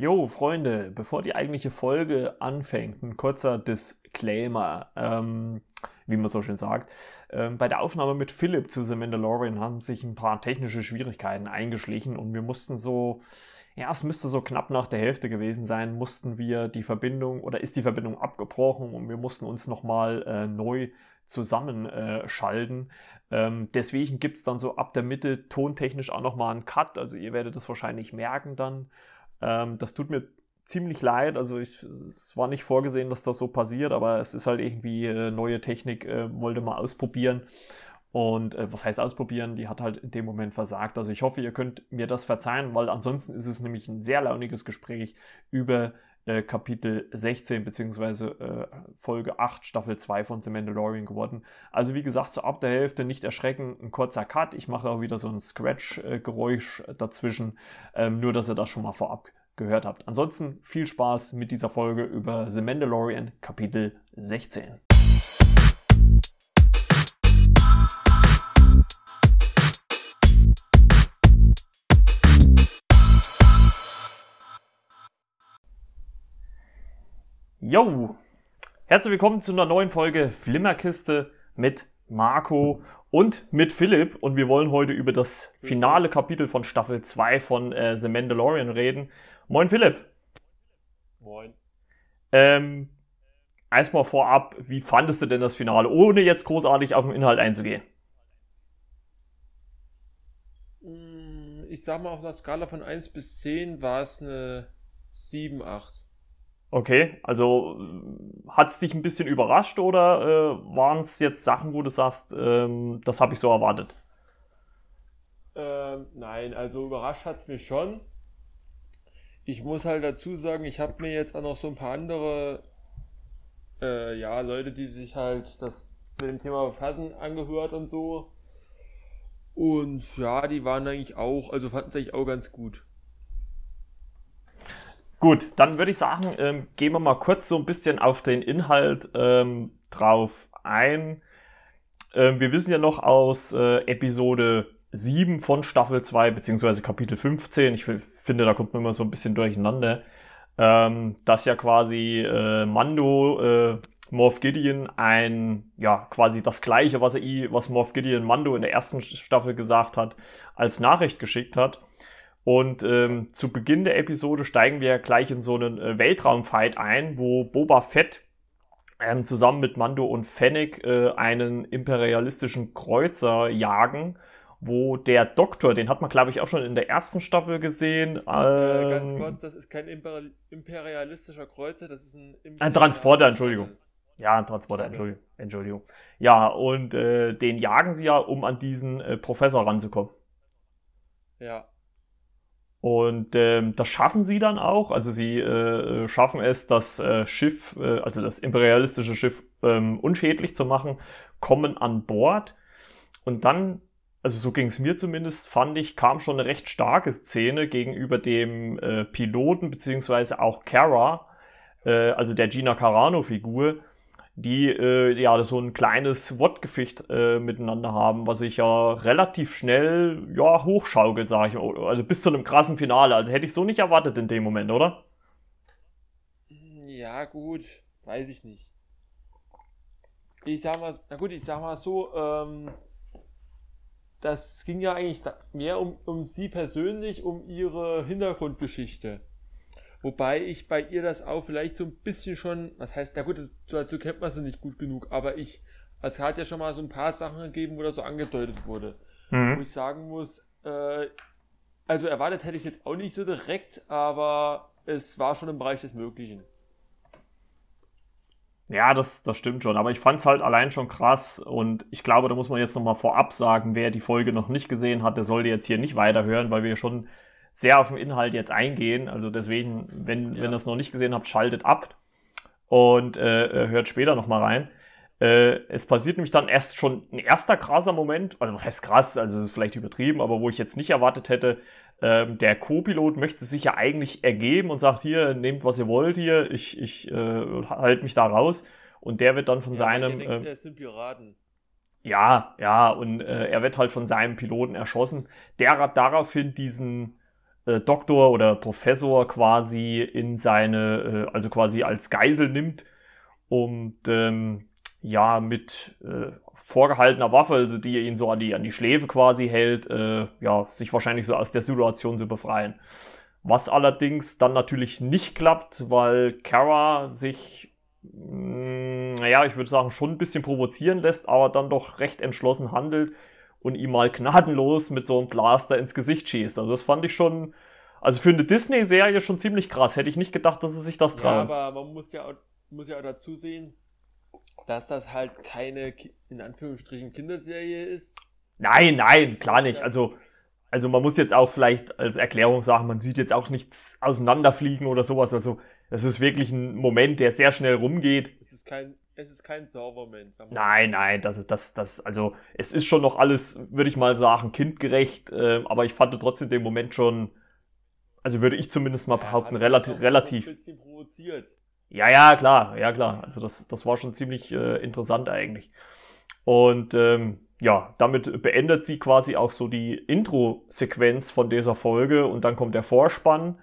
Jo, Freunde, bevor die eigentliche Folge anfängt, ein kurzer Disclaimer, ähm, wie man so schön sagt. Ähm, bei der Aufnahme mit Philipp zu The Mandalorian haben sich ein paar technische Schwierigkeiten eingeschlichen und wir mussten so, ja, es müsste so knapp nach der Hälfte gewesen sein, mussten wir die Verbindung oder ist die Verbindung abgebrochen und wir mussten uns nochmal äh, neu zusammenschalten. Äh, ähm, deswegen gibt es dann so ab der Mitte tontechnisch auch nochmal einen Cut. Also ihr werdet das wahrscheinlich merken dann. Ähm, das tut mir ziemlich leid. Also ich, es war nicht vorgesehen, dass das so passiert, aber es ist halt irgendwie äh, neue Technik, äh, wollte mal ausprobieren. Und äh, was heißt ausprobieren? Die hat halt in dem Moment versagt. Also ich hoffe, ihr könnt mir das verzeihen, weil ansonsten ist es nämlich ein sehr launiges Gespräch über äh, Kapitel 16 beziehungsweise äh, Folge 8 Staffel 2 von The Mandalorian geworden. Also wie gesagt, so ab der Hälfte nicht erschrecken, ein kurzer Cut. Ich mache auch wieder so ein Scratch-Geräusch dazwischen, ähm, nur dass ihr das schon mal vorab gehört habt. Ansonsten viel Spaß mit dieser Folge über The Mandalorian Kapitel 16. Yo! Herzlich willkommen zu einer neuen Folge Flimmerkiste mit Marco und mit Philipp. Und wir wollen heute über das finale Kapitel von Staffel 2 von äh, The Mandalorian reden. Moin Philipp. Moin. Ähm, erstmal vorab, wie fandest du denn das Finale, ohne jetzt großartig auf den Inhalt einzugehen? Mm, ich sag mal, auf einer Skala von 1 bis 10 war es eine 7, 8. Okay, also hat es dich ein bisschen überrascht oder äh, waren es jetzt Sachen, wo du sagst, ähm, das habe ich so erwartet? Ähm, nein, also überrascht hat es mich schon. Ich muss halt dazu sagen, ich habe mir jetzt auch noch so ein paar andere, äh, ja, Leute, die sich halt das mit dem Thema befassen, angehört und so. Und ja, die waren eigentlich auch, also fanden es eigentlich auch ganz gut. Gut, dann würde ich sagen, ähm, gehen wir mal kurz so ein bisschen auf den Inhalt ähm, drauf ein. Ähm, wir wissen ja noch aus äh, Episode 7 von Staffel 2, beziehungsweise Kapitel 15, ich finde, da kommt man immer so ein bisschen durcheinander, ähm, dass ja quasi äh, Mando äh, Morph Gideon ein, ja, quasi das gleiche, was er, was Morph Gideon Mando in der ersten Staffel gesagt hat, als Nachricht geschickt hat. Und ähm, zu Beginn der Episode steigen wir gleich in so einen äh, Weltraumfight ein, wo Boba Fett ähm, zusammen mit Mando und Fennec äh, einen imperialistischen Kreuzer jagen, wo der Doktor, den hat man glaube ich auch schon in der ersten Staffel gesehen. Ähm, äh, ganz kurz, das ist kein imperialistischer Kreuzer, das ist ein, ein Transporter, Entschuldigung. Ja, ein Transporter, Entschuldigung. Entschuldigung. Ja, und äh, den jagen sie ja, um an diesen äh, Professor ranzukommen. Ja. Und ähm, das schaffen sie dann auch. Also sie äh, schaffen es, das äh, Schiff, äh, also das imperialistische Schiff, ähm, unschädlich zu machen, kommen an Bord. Und dann, also so ging es mir zumindest, fand ich, kam schon eine recht starke Szene gegenüber dem äh, Piloten, beziehungsweise auch Kara, äh, also der Gina Carano-Figur, die äh, ja so ein kleines Wortgefecht äh, miteinander haben, was sich ja relativ schnell ja hochschaukelt, sage ich, also bis zu einem krassen Finale. Also hätte ich so nicht erwartet in dem Moment, oder? Ja gut, weiß ich nicht. Ich sag mal, na gut, ich sag mal so, ähm, das ging ja eigentlich mehr um, um sie persönlich, um ihre Hintergrundgeschichte. Wobei ich bei ihr das auch vielleicht so ein bisschen schon, was heißt, na gut, dazu kennt man sie nicht gut genug, aber ich, es hat ja schon mal so ein paar Sachen gegeben, wo das so angedeutet wurde. Mhm. Wo ich sagen muss, äh, also erwartet hätte ich es jetzt auch nicht so direkt, aber es war schon im Bereich des Möglichen. Ja, das, das stimmt schon. Aber ich fand es halt allein schon krass. Und ich glaube, da muss man jetzt nochmal vorab sagen, wer die Folge noch nicht gesehen hat, der sollte jetzt hier nicht weiterhören, weil wir schon sehr auf den Inhalt jetzt eingehen. Also deswegen, wenn, ja. wenn ihr es noch nicht gesehen habt, schaltet ab und äh, äh hört später nochmal rein. Äh, es passiert nämlich dann erst schon ein erster krasser Moment, also was heißt krass, also es ist vielleicht übertrieben, aber wo ich jetzt nicht erwartet hätte, äh, der Co-Pilot möchte sich ja eigentlich ergeben und sagt, hier, nehmt was ihr wollt hier, ich, ich äh, halte mich da raus. Und der wird dann von ja, seinem... Denkt, äh, das sind Piraten. Ja, ja, und äh, er wird halt von seinem Piloten erschossen, der daraufhin diesen äh, Doktor oder Professor quasi in seine, äh, also quasi als Geisel nimmt und ähm, ja mit äh, vorgehaltener Waffe, also die ihn so an die, an die Schläfe quasi hält, äh, ja, sich wahrscheinlich so aus der Situation zu befreien. Was allerdings dann natürlich nicht klappt, weil Kara sich, mm, naja, ich würde sagen, schon ein bisschen provozieren lässt, aber dann doch recht entschlossen handelt und ihm mal gnadenlos mit so einem Blaster ins Gesicht schießt. Also das fand ich schon, also für eine Disney-Serie schon ziemlich krass. Hätte ich nicht gedacht, dass sie sich das trauen. Ja, aber man muss ja, auch, muss ja auch dazu sehen, dass das halt keine, in Anführungsstrichen, Kinderserie ist. Nein, nein, klar nicht. Also, also man muss jetzt auch vielleicht als Erklärung sagen, man sieht jetzt auch nichts auseinanderfliegen oder sowas. Also es ist wirklich ein Moment, der sehr schnell rumgeht. Es ist kein, es ist kein Saubermoment. Nein, nein, das ist, das, das, also es ist schon noch alles, würde ich mal sagen, kindgerecht. Äh, aber ich fand trotzdem den Moment schon, also würde ich zumindest mal behaupten, ja, relativ, relativ. Ein bisschen provoziert. Ja, ja, klar, ja, klar. Also das, das war schon ziemlich äh, interessant eigentlich. Und ähm, ja, damit beendet sie quasi auch so die Intro-Sequenz von dieser Folge und dann kommt der Vorspann.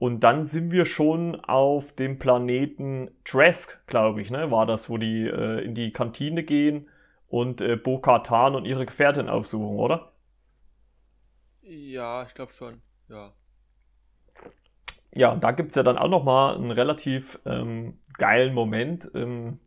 Und dann sind wir schon auf dem Planeten Trask, glaube ich, ne? War das, wo die äh, in die Kantine gehen und äh, Bo-Katan und ihre Gefährtin aufsuchen, oder? Ja, ich glaube schon, ja. Ja, da gibt's ja dann auch nochmal einen relativ ähm, geilen Moment. Ähm,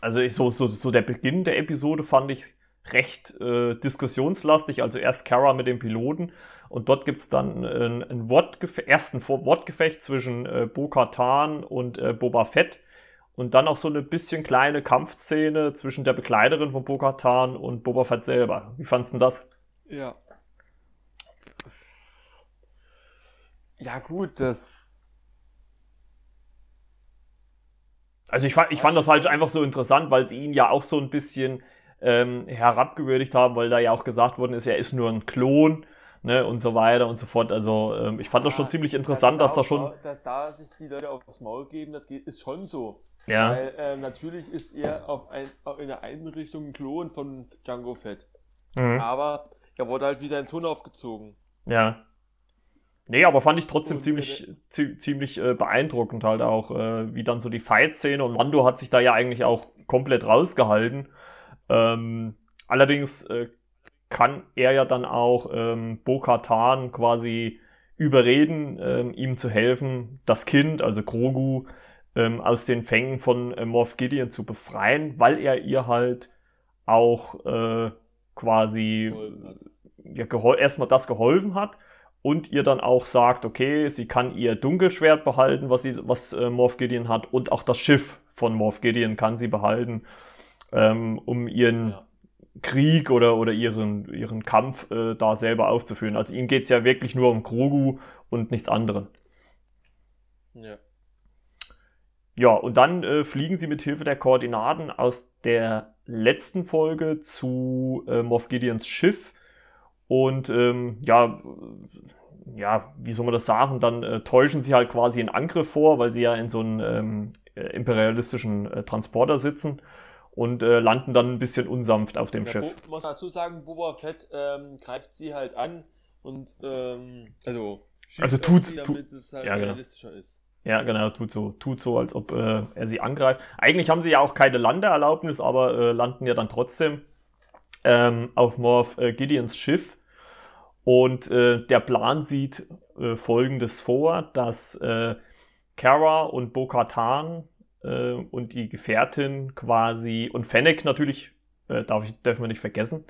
also ich, so, so, so der Beginn der Episode fand ich recht äh, diskussionslastig. Also erst Kara mit dem Piloten und dort gibt's dann ein, ein Wortgefecht, ersten Wortgefecht zwischen äh, Bo-Katan und äh, Boba Fett. Und dann auch so eine bisschen kleine Kampfszene zwischen der Begleiterin von Bo-Katan und Boba Fett selber. Wie fandst du das? Ja, Ja, gut, das. Also ich fand, ich fand das halt einfach so interessant, weil sie ihn ja auch so ein bisschen ähm, herabgewürdigt haben, weil da ja auch gesagt worden ist, er ist nur ein Klon ne, und so weiter und so fort. Also ähm, ich fand das schon ziemlich interessant, dass, dass da schon. Dass da sich die Leute aufs Maul geben, das ist schon so. Ja. Weil äh, natürlich ist er auf ein, in der einen Richtung ein Klon von Django Fett. Mhm. Aber er wurde halt wie sein Sohn aufgezogen. Ja. Nee, aber fand ich trotzdem und, ziemlich, äh, ziemlich äh, beeindruckend halt auch, äh, wie dann so die Fight-Szene und Mando hat sich da ja eigentlich auch komplett rausgehalten. Ähm, allerdings äh, kann er ja dann auch ähm, Bo-Katan quasi überreden, ähm, ihm zu helfen, das Kind, also Grogu, ähm, aus den Fängen von äh, Moff Gideon zu befreien, weil er ihr halt auch äh, quasi ja, erstmal das geholfen hat und ihr dann auch sagt, okay, sie kann ihr Dunkelschwert behalten, was, sie, was äh, Morph Gideon hat, und auch das Schiff von Morph Gideon kann sie behalten, ähm, um ihren ja. Krieg oder, oder ihren, ihren Kampf äh, da selber aufzuführen. Also ihm geht's ja wirklich nur um Grogu und nichts anderes. Ja. Ja, und dann äh, fliegen sie mit Hilfe der Koordinaten aus der letzten Folge zu äh, Moff Gideons Schiff und ähm, ja, ja, wie soll man das sagen? Dann äh, täuschen sie halt quasi einen Angriff vor, weil sie ja in so einem ähm, äh, imperialistischen äh, Transporter sitzen und äh, landen dann ein bisschen unsanft auf dem ja, Schiff. Ich muss dazu sagen, Boba Fett ähm, greift sie halt an und ähm, also also tut, sie, damit tu, es halt ja, genau. realistischer ist. Ja, genau, tut so, tut so, als ob äh, er sie angreift. Eigentlich haben sie ja auch keine Landeerlaubnis, aber äh, landen ja dann trotzdem ähm, auf Morph äh, Gideons Schiff und äh, der Plan sieht äh, folgendes vor, dass äh, Kara und Bo-Katan äh, und die Gefährtin quasi und Fennec natürlich, äh, darf ich, dürfen wir nicht vergessen,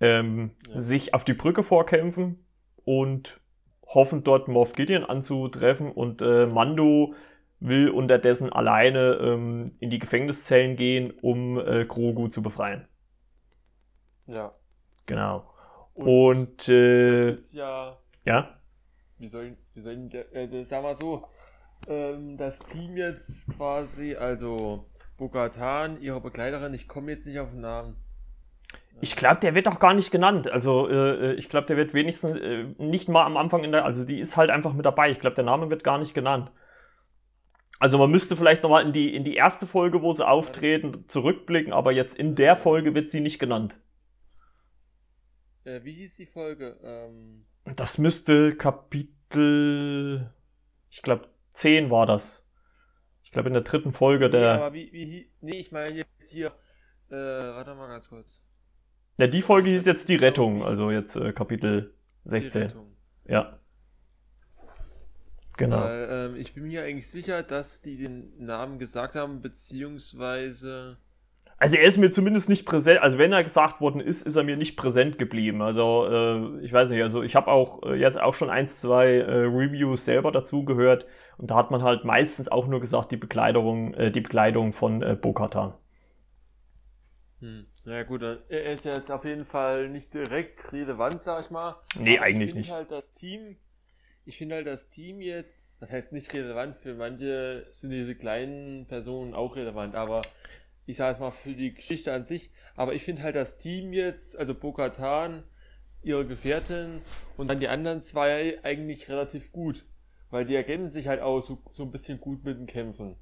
ähm, ja. sich auf die Brücke vorkämpfen und hoffen dort Moff Gideon anzutreffen und äh, Mando will unterdessen alleine ähm, in die Gefängniszellen gehen, um äh, Grogu zu befreien. Ja. Genau. Und, äh, das ist ja. Ja? Wie soll, wie soll äh, sagen wir so, ähm, das Team jetzt quasi, also Bogatan, ihre Begleiterin, ich komme jetzt nicht auf den Namen. Ich glaube, der wird auch gar nicht genannt. Also äh, äh ich glaube, der wird wenigstens äh, nicht mal am Anfang in der, also die ist halt einfach mit dabei. Ich glaube, der Name wird gar nicht genannt. Also man müsste vielleicht nochmal in die, in die erste Folge, wo sie auftreten, zurückblicken, aber jetzt in der Folge wird sie nicht genannt. Äh, wie hieß die Folge? Ähm, Das müsste Kapitel, ich glaube, 10 war das. Ich glaube, in der dritten Folge der. Nee, aber wie, wie, nee, ich meine jetzt hier, äh, warte mal ganz kurz. Ja, die Folge hieß jetzt die Rettung, also jetzt äh, Kapitel 16. Ja. Genau. Weil, ähm, ich bin mir eigentlich sicher, dass die den Namen gesagt haben, beziehungsweise. Also er ist mir zumindest nicht präsent, also wenn er gesagt worden ist, ist er mir nicht präsent geblieben. Also äh, ich weiß nicht, also ich habe auch äh, jetzt auch schon ein, zwei äh, Reviews selber dazu gehört und da hat man halt meistens auch nur gesagt, die Bekleidung, äh, die Bekleidung von äh, Bokatan. Hm. Na ja, gut, er ist jetzt auf jeden Fall nicht direkt relevant, sag ich mal. Nee, Aber eigentlich ich nicht. halt das Team ich finde halt das Team jetzt, was heißt nicht relevant, für manche sind diese kleinen Personen auch relevant, aber ich sage es mal für die Geschichte an sich, aber ich finde halt das Team jetzt, also Bokatan, ihre Gefährtin und dann die anderen zwei eigentlich relativ gut, weil die ergänzen sich halt auch so, so ein bisschen gut mit den Kämpfen.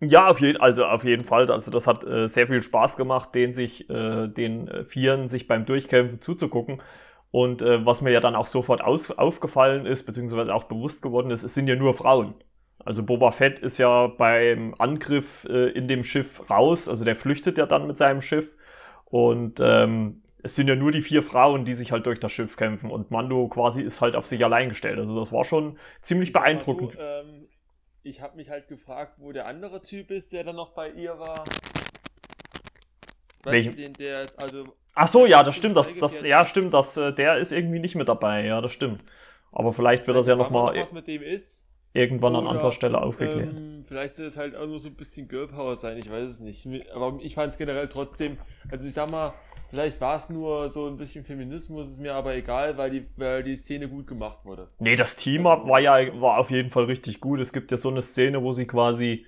Ja, auf jeden, also auf jeden Fall. Also das hat äh, sehr viel Spaß gemacht, den sich, äh, den Vieren sich beim Durchkämpfen zuzugucken. Und äh, was mir ja dann auch sofort aus, aufgefallen ist, beziehungsweise auch bewusst geworden ist, es sind ja nur Frauen. Also Boba Fett ist ja beim Angriff äh, in dem Schiff raus, also der flüchtet ja dann mit seinem Schiff. Und ähm, es sind ja nur die vier Frauen, die sich halt durch das Schiff kämpfen. Und Mando quasi ist halt auf sich allein gestellt. Also das war schon ziemlich beeindruckend. So, ähm, ich habe mich halt gefragt, wo der andere Typ ist, der dann noch bei ihr war. Welchen? Den, der, also Ach so, ja, das stimmt. Das, das, ja, stimmt. Das, äh, der ist irgendwie nicht mit dabei. Ja, das stimmt. Aber vielleicht wird das ja nochmal irgendwann Oder, an anderer Stelle aufgeklärt. Ähm, vielleicht soll es halt auch nur so ein bisschen Girl Power sein. Ich weiß es nicht. Aber ich fand es generell trotzdem. Also ich sag mal, vielleicht war es nur so ein bisschen Feminismus. Ist mir aber egal, weil die, weil die Szene gut gemacht wurde. Nee, das Team-Up war ja war auf jeden Fall richtig gut. Es gibt ja so eine Szene, wo sie quasi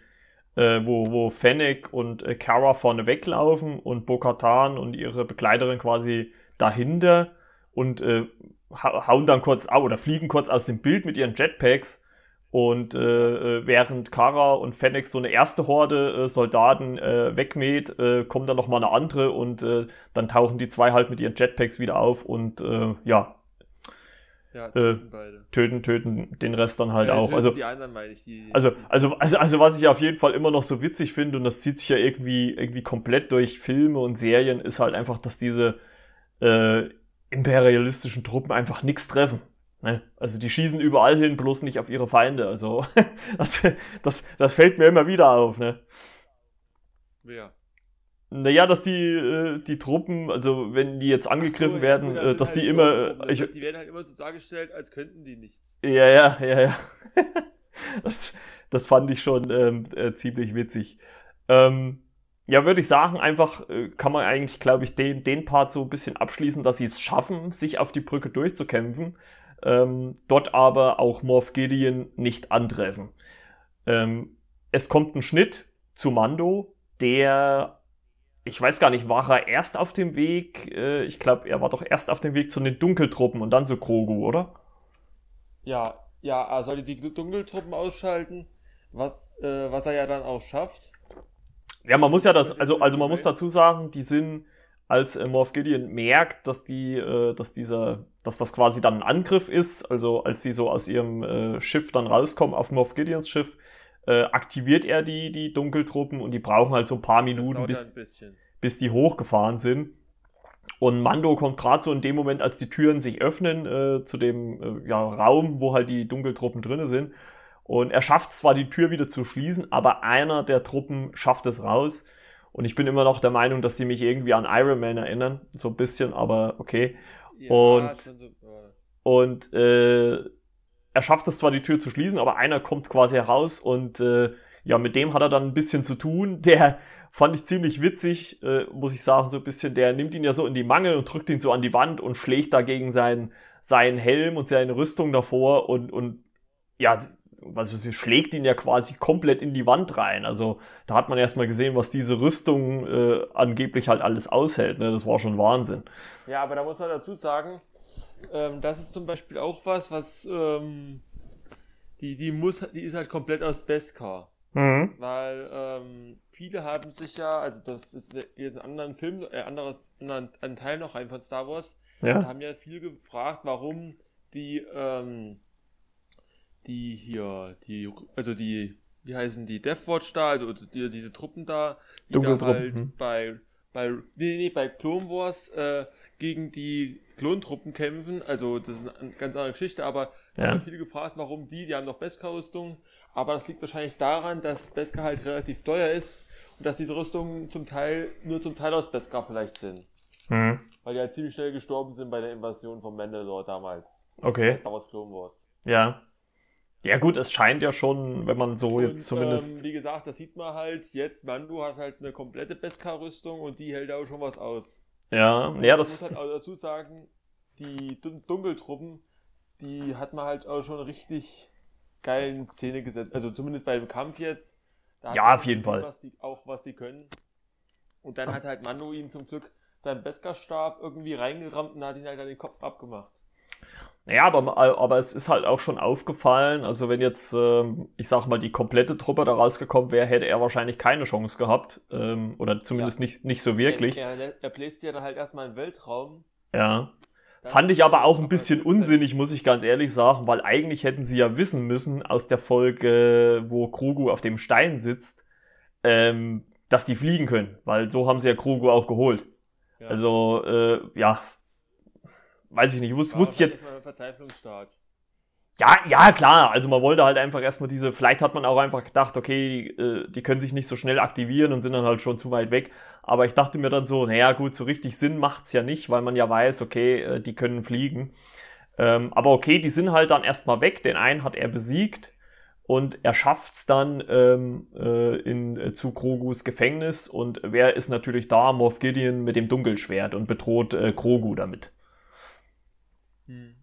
äh, wo, wo Fennec und äh, Kara vorne weglaufen und Bo-Katan und ihre Begleiterin quasi dahinter und äh, hauen dann kurz oder fliegen kurz aus dem Bild mit ihren Jetpacks und äh, äh während Kara und Fennec so eine erste Horde äh, Soldaten äh, wegmäht, äh, kommt dann nochmal eine andere und äh, dann tauchen die zwei halt mit ihren Jetpacks wieder auf und äh, ja, ja, äh, töten. Töten, töten den Rest dann halt ja, auch. Also, anderen ich. Die, also, also, also, also, was ich auf jeden Fall immer noch so witzig finde, und das zieht sich ja irgendwie, irgendwie komplett durch Filme und Serien, ist halt einfach, dass diese äh, imperialistischen Truppen einfach nichts treffen. Ne? Also die schießen überall hin, bloß nicht auf ihre Feinde. Also das, das, das fällt mir immer wieder auf. Ne? Wer? Naja, dass die, äh, die Truppen, also wenn die jetzt angegriffen so, werden, ja, äh, dass halt die immer. Ich, die werden halt immer so dargestellt, als könnten die nichts. Ja, ja, ja, ja. das, das fand ich schon ähm, äh, ziemlich witzig. Ähm, ja, würde ich sagen, einfach äh, kann man eigentlich, glaube ich, den, den Part so ein bisschen abschließen, dass sie es schaffen, sich auf die Brücke durchzukämpfen, ähm, dort aber auch Morph Gideon nicht antreffen. Ähm, es kommt ein Schnitt zu Mando, der ich weiß gar nicht, war er erst auf dem Weg, äh, ich glaube, er war doch erst auf dem Weg zu den Dunkeltruppen und dann zu Krogu, oder? Ja, ja, er sollte die Dunkeltruppen ausschalten, was, äh, was er ja dann auch schafft. Ja, man muss ja das, also, also man muss dazu sagen, die sind, als äh, Morph Gideon merkt, dass die, äh, dass dieser, dass das quasi dann ein Angriff ist, also als sie so aus ihrem äh, Schiff dann rauskommen auf Morph Gideons Schiff, äh, aktiviert er die, die Dunkeltruppen und die brauchen halt so ein paar Minuten, bis, bis die hochgefahren sind. Und Mando kommt gerade so in dem Moment, als die Türen sich öffnen, äh, zu dem äh, ja, Raum, wo halt die Dunkeltruppen drinne sind. Und er schafft zwar die Tür wieder zu schließen, aber einer der Truppen schafft es raus. Und ich bin immer noch der Meinung, dass sie mich irgendwie an Iron Man erinnern. So ein bisschen, aber okay. Ja, und und äh, er schafft es zwar, die Tür zu schließen, aber einer kommt quasi heraus und äh, ja, mit dem hat er dann ein bisschen zu tun. Der fand ich ziemlich witzig, äh, muss ich sagen, so ein bisschen. Der nimmt ihn ja so in die Mangel und drückt ihn so an die Wand und schlägt dagegen seinen, seinen Helm und seine Rüstung davor und, und ja, was weiß ich, schlägt ihn ja quasi komplett in die Wand rein. Also da hat man erstmal gesehen, was diese Rüstung äh, angeblich halt alles aushält. Ne? Das war schon Wahnsinn. Ja, aber da muss man dazu sagen, ähm, das ist zum Beispiel auch was, was ähm, die, die muss, die ist halt komplett aus Beskar. Mhm. Weil ähm, viele haben sich ja, also das ist jetzt ein anderen Film, äh, anderes, anderen, ein Teil noch ein von Star Wars, ja. haben ja viele gefragt, warum die, ähm, die hier, die, also die, wie heißen die, Deathwatch da, also die, diese Truppen da, die da halt hm. bei, bei, nee, nee, bei Clone Wars äh, gegen die Klontruppen kämpfen. Also das ist eine ganz andere Geschichte, aber ja. haben viele gefragt, warum die, die haben noch Beskar-Rüstung. Aber das liegt wahrscheinlich daran, dass Beskar halt relativ teuer ist und dass diese Rüstungen zum Teil nur zum Teil aus Beskar vielleicht sind. Mhm. Weil die halt ziemlich schnell gestorben sind bei der Invasion von Mandalore damals. Okay. Star Wars Clone Wars. Ja. Ja gut, es scheint ja schon, wenn man so und, jetzt zumindest... Ähm, wie gesagt, das sieht man halt jetzt, Mando hat halt eine komplette Beskar-Rüstung und die hält auch schon was aus. Ja, ja, das... Ich muss halt auch dazu sagen, die Dunkeltruppen, die hat man halt auch schon richtig geilen Szene gesetzt. Also zumindest beim Kampf jetzt. ja, auf jeden Fall. Was die, auch was sie können. Und dann auf hat halt Mando ihn zum Glück seinen Beskar-Stab irgendwie reingerammt und hat ihn halt an den Kopf abgemacht. Naja, aber, aber es ist halt auch schon aufgefallen, also wenn jetzt, ähm, ich sag mal, die komplette Truppe da rausgekommen wäre, hätte er wahrscheinlich keine Chance gehabt. Ähm, oder zumindest ja. nicht, nicht so wirklich. Er, er, er bläst ja dann halt erstmal im Weltraum. Ja. Fand ich aber auch ein bisschen unsinnig, muss ich ganz ehrlich sagen, weil eigentlich hätten sie ja wissen müssen aus der Folge, wo Krogu auf dem Stein sitzt, ähm, dass die fliegen können, weil so haben sie ja Krogu auch geholt. Ja. Also, äh, ja, weiß ich nicht, wus wusste ich jetzt. Verzweiflungsstart. Ja, ja, klar. Also man wollte halt einfach erstmal diese, vielleicht hat man auch einfach gedacht, okay, äh, die können sich nicht so schnell aktivieren und sind dann halt schon zu weit weg. Aber ich dachte mir dann so, naja gut, so richtig Sinn macht's ja nicht, weil man ja weiß, okay, äh, die können fliegen. Ähm, aber okay, die sind halt dann erstmal weg. Den einen hat er besiegt und er schafft's dann ähm, äh, in, äh, zu Krogus Gefängnis. Und wer ist natürlich da? Morph Gideon mit dem Dunkelschwert und bedroht äh, Krogu damit. Hm.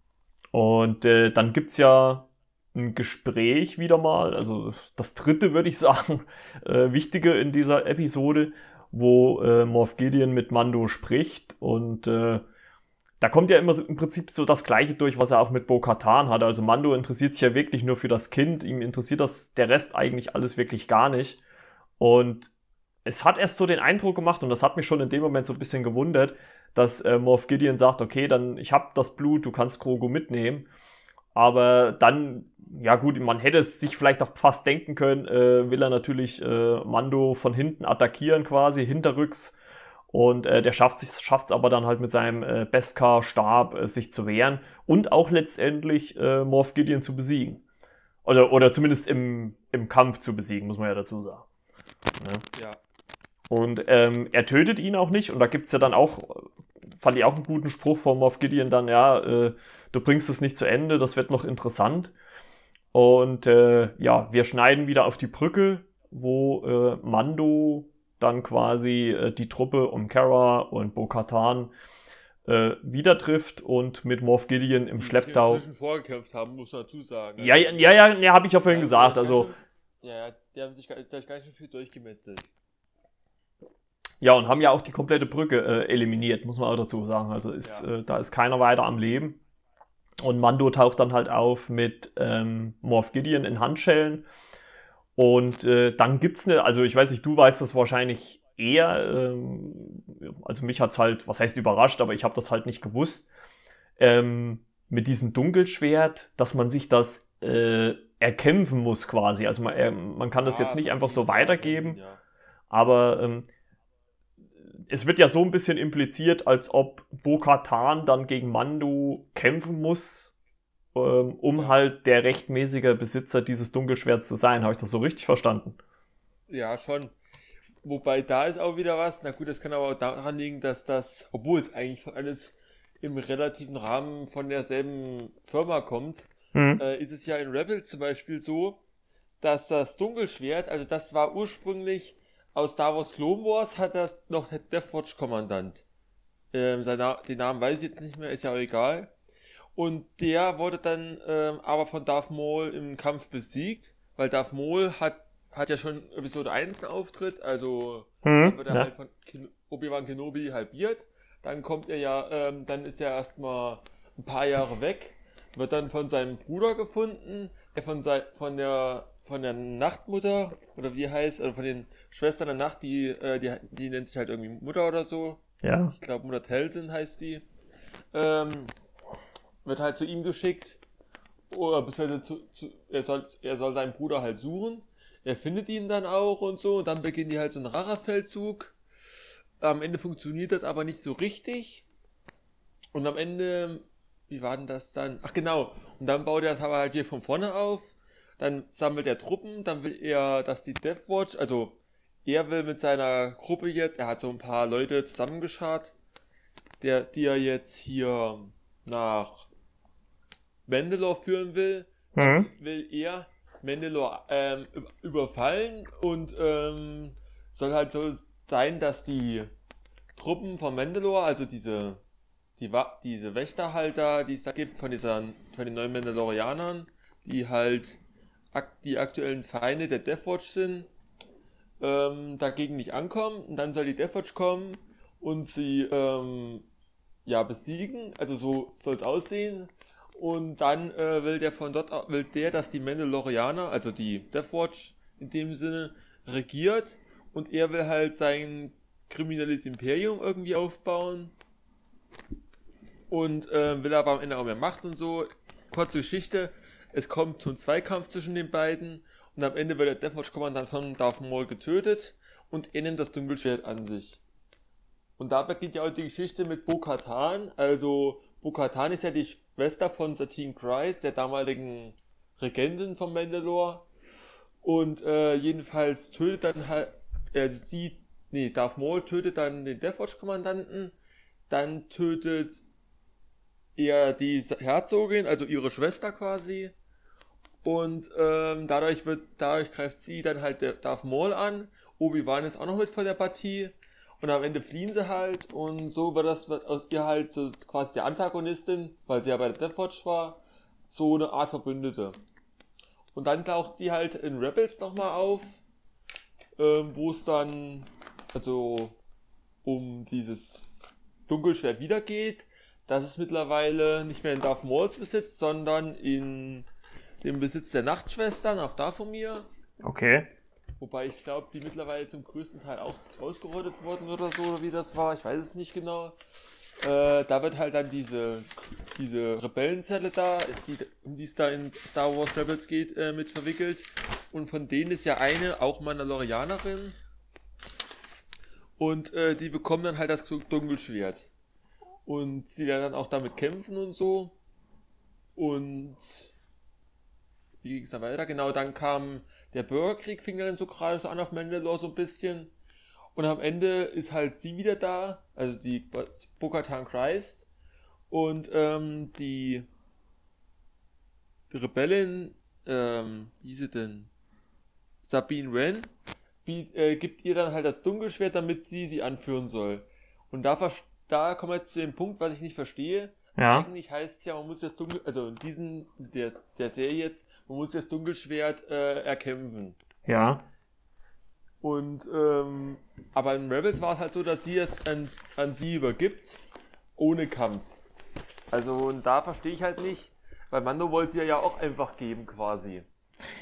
Und äh, dann gibt's ja ein Gespräch wieder mal, also das dritte würde ich sagen, äh, wichtige in dieser Episode, wo äh, Morph Gideon mit Mando spricht und äh, da kommt ja immer im Prinzip so das Gleiche durch, was er auch mit Bo-Katan hat. Also Mando interessiert sich ja wirklich nur für das Kind, ihm interessiert das der Rest eigentlich alles wirklich gar nicht. Und es hat erst so den Eindruck gemacht, und das hat mich schon in dem Moment so ein bisschen gewundert, dass äh, Morph Gideon sagt, okay, dann ich habe das Blut, du kannst Grogu mitnehmen. Aber dann, ja gut, man hätte es sich vielleicht auch fast denken können, äh, will er natürlich äh, Mando von hinten attackieren quasi, hinterrücks. Und äh, der schafft es aber dann halt mit seinem äh, Beskar-Stab äh, sich zu wehren und auch letztendlich äh, Morph Gideon zu besiegen. Oder, oder zumindest im, im Kampf zu besiegen, muss man ja dazu sagen. Ne? Ja. Und ähm, er tötet ihn auch nicht. Und da gibt's ja dann auch, fand ich auch einen guten Spruch von Moff Gideon dann, ja, äh, du bringst es nicht zu Ende, das wird noch interessant. Und äh, ja, wir schneiden wieder auf die Brücke, wo äh, Mando dann quasi äh, die Truppe um Kara und Bo-Katan äh, wieder trifft und mit Morph Gideon im die Schlepptau. Die vorgekämpft haben, muss man dazu sagen. Ja, ja, ja, ja, ja habe ich ja vorhin ja, gesagt. Also, ja, die haben sich gleich ganz schön viel durchgemetzelt. Ja, und haben ja auch die komplette Brücke äh, eliminiert, muss man auch dazu sagen. Also ist, ja. äh, da ist keiner weiter am Leben. Und Mando taucht dann halt auf mit ähm, Morph Gideon in Handschellen. Und äh, dann gibt's eine, also ich weiß nicht, du weißt das wahrscheinlich eher, ähm, also mich hat's halt, was heißt überrascht, aber ich habe das halt nicht gewusst, ähm, mit diesem Dunkelschwert, dass man sich das äh, erkämpfen muss quasi. Also man, äh, man kann das ja, jetzt nicht einfach so weitergeben, ja. aber ähm, es wird ja so ein bisschen impliziert, als ob Bo-Katan dann gegen Mando kämpfen muss, ähm, um halt der rechtmäßige Besitzer dieses Dunkelschwerts zu sein. Habe ich das so richtig verstanden? Ja, schon. Wobei da ist auch wieder was. Na gut, das kann aber auch daran liegen, dass das, obwohl es eigentlich alles im relativen Rahmen von derselben Firma kommt, mhm. äh, ist es ja in Rebels zum Beispiel so, dass das Dunkelschwert, also das war ursprünglich aus Star Wars Clone Wars hat das noch der Deathwatch Kommandant. Ähm, sein Na den Namen weiß ich jetzt nicht mehr, ist ja auch egal. Und der wurde dann ähm, aber von Darth Maul im Kampf besiegt, weil Darth Maul hat, hat ja schon Episode 1 einen Auftritt, also hm, wird er ja. halt von Obi-Wan Kenobi halbiert. Dann kommt er ja, ähm, dann ist er erstmal ein paar Jahre weg, wird dann von seinem Bruder gefunden, der von, von der von der Nachtmutter, oder wie heißt, also von den Schwestern der Nacht, die, äh, die, die nennt sich halt irgendwie Mutter oder so. Ja. Ich glaube, Mutter Telsin heißt die. Ähm, wird halt zu ihm geschickt, oder beziehungsweise zu, zu, er, soll, er soll seinen Bruder halt suchen. Er findet ihn dann auch und so, und dann beginnen die halt so einen Rachefeldzug. Am Ende funktioniert das aber nicht so richtig. Und am Ende, wie war denn das dann? Ach genau, und dann baut er das aber halt hier von vorne auf. Dann sammelt er Truppen, dann will er, dass die Deathwatch, also er will mit seiner Gruppe jetzt, er hat so ein paar Leute zusammengeschart, der, die er jetzt hier nach Mandalore führen will, Mhm. will er Mandalore ähm, überfallen und ähm, soll halt so sein, dass die Truppen von Mandalore, also diese, die, diese Wächterhalter, die es da gibt, von, dieser, von den neuen Mandalorianern, die halt die aktuellen Feinde der Deathwatch sind, ähm, dagegen nicht ankommen. Und dann soll die Deathwatch kommen und sie ähm, ja, besiegen. Also so soll es aussehen. Und dann äh, will der von dort will der, dass die Mandalorianer, also die Deathwatch in dem Sinne, regiert. Und er will halt sein kriminelles Imperium irgendwie aufbauen. Und äh, will aber am Ende auch mehr Macht und so. Kurze Geschichte. Es kommt zum Zweikampf zwischen den beiden. Und am Ende wird der Deathwatch-Kommandant von Darth Maul getötet. Und er nimmt das Dunkelschwert an sich. Und da beginnt ja auch die Geschichte mit Bo-Katan. Also, Bo-Katan ist ja die Schwester von Satine Christ, der damaligen Regentin von Mandalore. Und äh, jedenfalls tötet dann halt, äh, sie, nee, Darth Maul tötet dann den Deathwatch-Kommandanten. Dann tötet er die Herzogin, also ihre Schwester quasi. Und ähm, dadurch wird, dadurch greift sie dann halt der Darth Maul an. Obi-Wan ist auch noch mit von der Partie. Und am Ende fliehen sie halt und so wird das wird aus ihr halt so quasi die Antagonistin, weil sie ja bei der Deathwatch war, so eine Art Verbündete. Und dann taucht sie halt in Rebels nochmal auf, ähm, wo es dann also um dieses Dunkelschwert wieder geht. Das ist mittlerweile nicht mehr in Darth Mauls Besitz, sondern in dem Besitz der Nachtschwestern auf Dathomir. Okay. Wobei ich glaube, die mittlerweile zum größten Teil auch ausgerottet wurden oder so, oder wie das war. Ich weiß es nicht genau. Äh, da wird halt dann diese, diese Rebellenzelle da, die, um die es da in Star Wars Rebels geht, äh, mit verwickelt. Und von denen ist ja eine auch Mandalorianerin. Und äh, die bekommen dann halt das Dunkelschwert. Und sie werden dann auch damit kämpfen und so. Und wie ging es dann weiter? Genau, dann kam der Bürgerkrieg, fing dann so gerade so an auf Mandalore so ein bisschen. Und am Ende ist halt sie wieder da, also die Bo-Katan Christ. Und ähm, die, die Rebellin, ähm, wie hieß sie denn? Sabine Wren, wie, äh, gibt ihr dann halt das Dunkelschwert, damit sie sie anführen soll. Und da, da kommen wir jetzt zu dem Punkt, was ich nicht verstehe. Ja. Eigentlich heißt es ja, man muss das Dunkel, also in diesen, der, der Serie jetzt, man muss das Dunkelschwert äh, erkämpfen. Ja. Und, ähm, aber in Rebels war es halt so, dass sie es an, an sie übergibt, ohne Kampf. Also, und da verstehe ich halt nicht, weil Mando wollte sie ja auch einfach geben, quasi.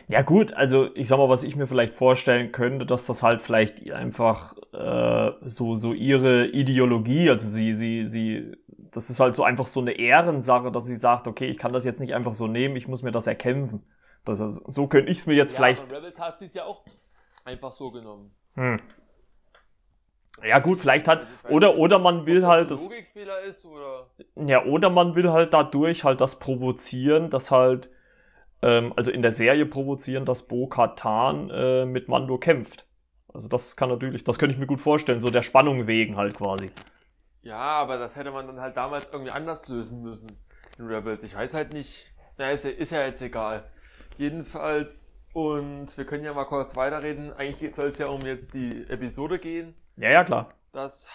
Ja gut, also ich sag mal, was ich mir vielleicht vorstellen könnte, dass das halt vielleicht einfach äh, so so ihre Ideologie, also sie sie sie, das ist halt so einfach so eine Ehrensache, dass sie sagt, okay, ich kann das jetzt nicht einfach so nehmen, ich muss mir das erkämpfen. Das also, so könnte ich es mir jetzt vielleicht. aber Rebels hat es ja auch einfach so genommen. Hm. Ja gut, vielleicht hat Also oder oder man will halt das Logikfehler ist oder. Ja, oder man will halt dadurch halt das provozieren, dass halt, ähm, also in der Serie provozieren, dass Bo Katan äh, mit Mando kämpft. Also das kann natürlich, das könnte ich mir gut vorstellen, so der Spannung wegen halt quasi. Ja, aber das hätte man dann halt damals irgendwie anders lösen müssen in Rebels. Ich weiß halt nicht. Na, ist, ja- ist ja jetzt egal. Jedenfalls, und wir können ja mal kurz weiterreden. Eigentlich soll es ja um jetzt die Episode gehen, Ja, ja, klar. dass,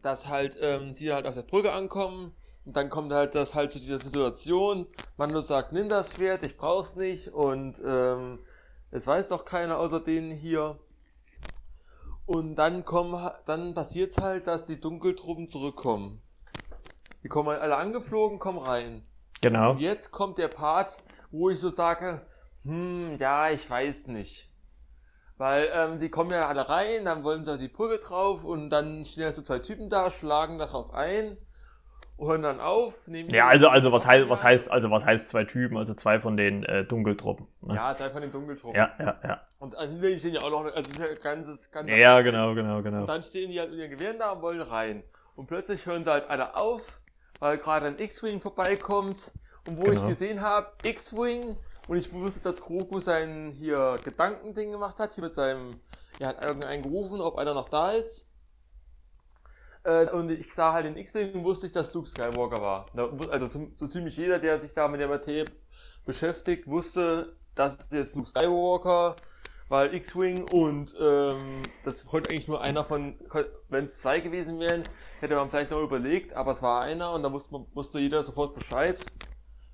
dass halt ähm, sie halt auf der Brücke ankommen. Und dann kommt halt das halt zu dieser Situation. Mando sagt, nimm das Schwert, ich brauch's nicht. Und ähm, es weiß doch keiner außer denen hier. Und dann kommen, dann passiert's halt, dass die Dunkeltruppen zurückkommen. Die kommen halt alle angeflogen, kommen rein. Genau. Und jetzt kommt der Part, wo ich so sage, hm, ja, ich weiß nicht. Weil ähm, die kommen ja alle rein, dann wollen sie auf die Brücke drauf und dann stehen ja so zwei Typen da, schlagen darauf ein. hören dann auf. ja, also, also was heißt, was heißt, also was heißt zwei Typen, also zwei von den äh, Dunkeltruppen. Ne? Ja, zwei von den Dunkeltruppen. Ja, ja, ja. Und also stehen ja auch noch, also ja ganzes, ganzes Ja, genau, genau, genau. Und dann stehen die halt mit ihren Gewehren da und wollen rein. Und plötzlich hören sie halt alle auf, weil gerade ein X-Wing vorbeikommt. Und wo genau. ich gesehen habe, X-Wing, und ich wusste, dass Grogu sein hier Gedankending gemacht hat, hier mit seinem, er hat irgendeinen gerufen, ob einer noch da ist. Äh, und ich sah halt den X-Wing und wusste ich, dass Luke Skywalker war. Also so ziemlich jeder, der sich da mit der Materie beschäftigt, wusste, dass es jetzt Luke Skywalker, weil X-Wing und ähm, das konnte eigentlich nur einer von, wenn es zwei gewesen wären, hätte man vielleicht noch überlegt, aber es war einer und da wusste, wusste jeder sofort Bescheid.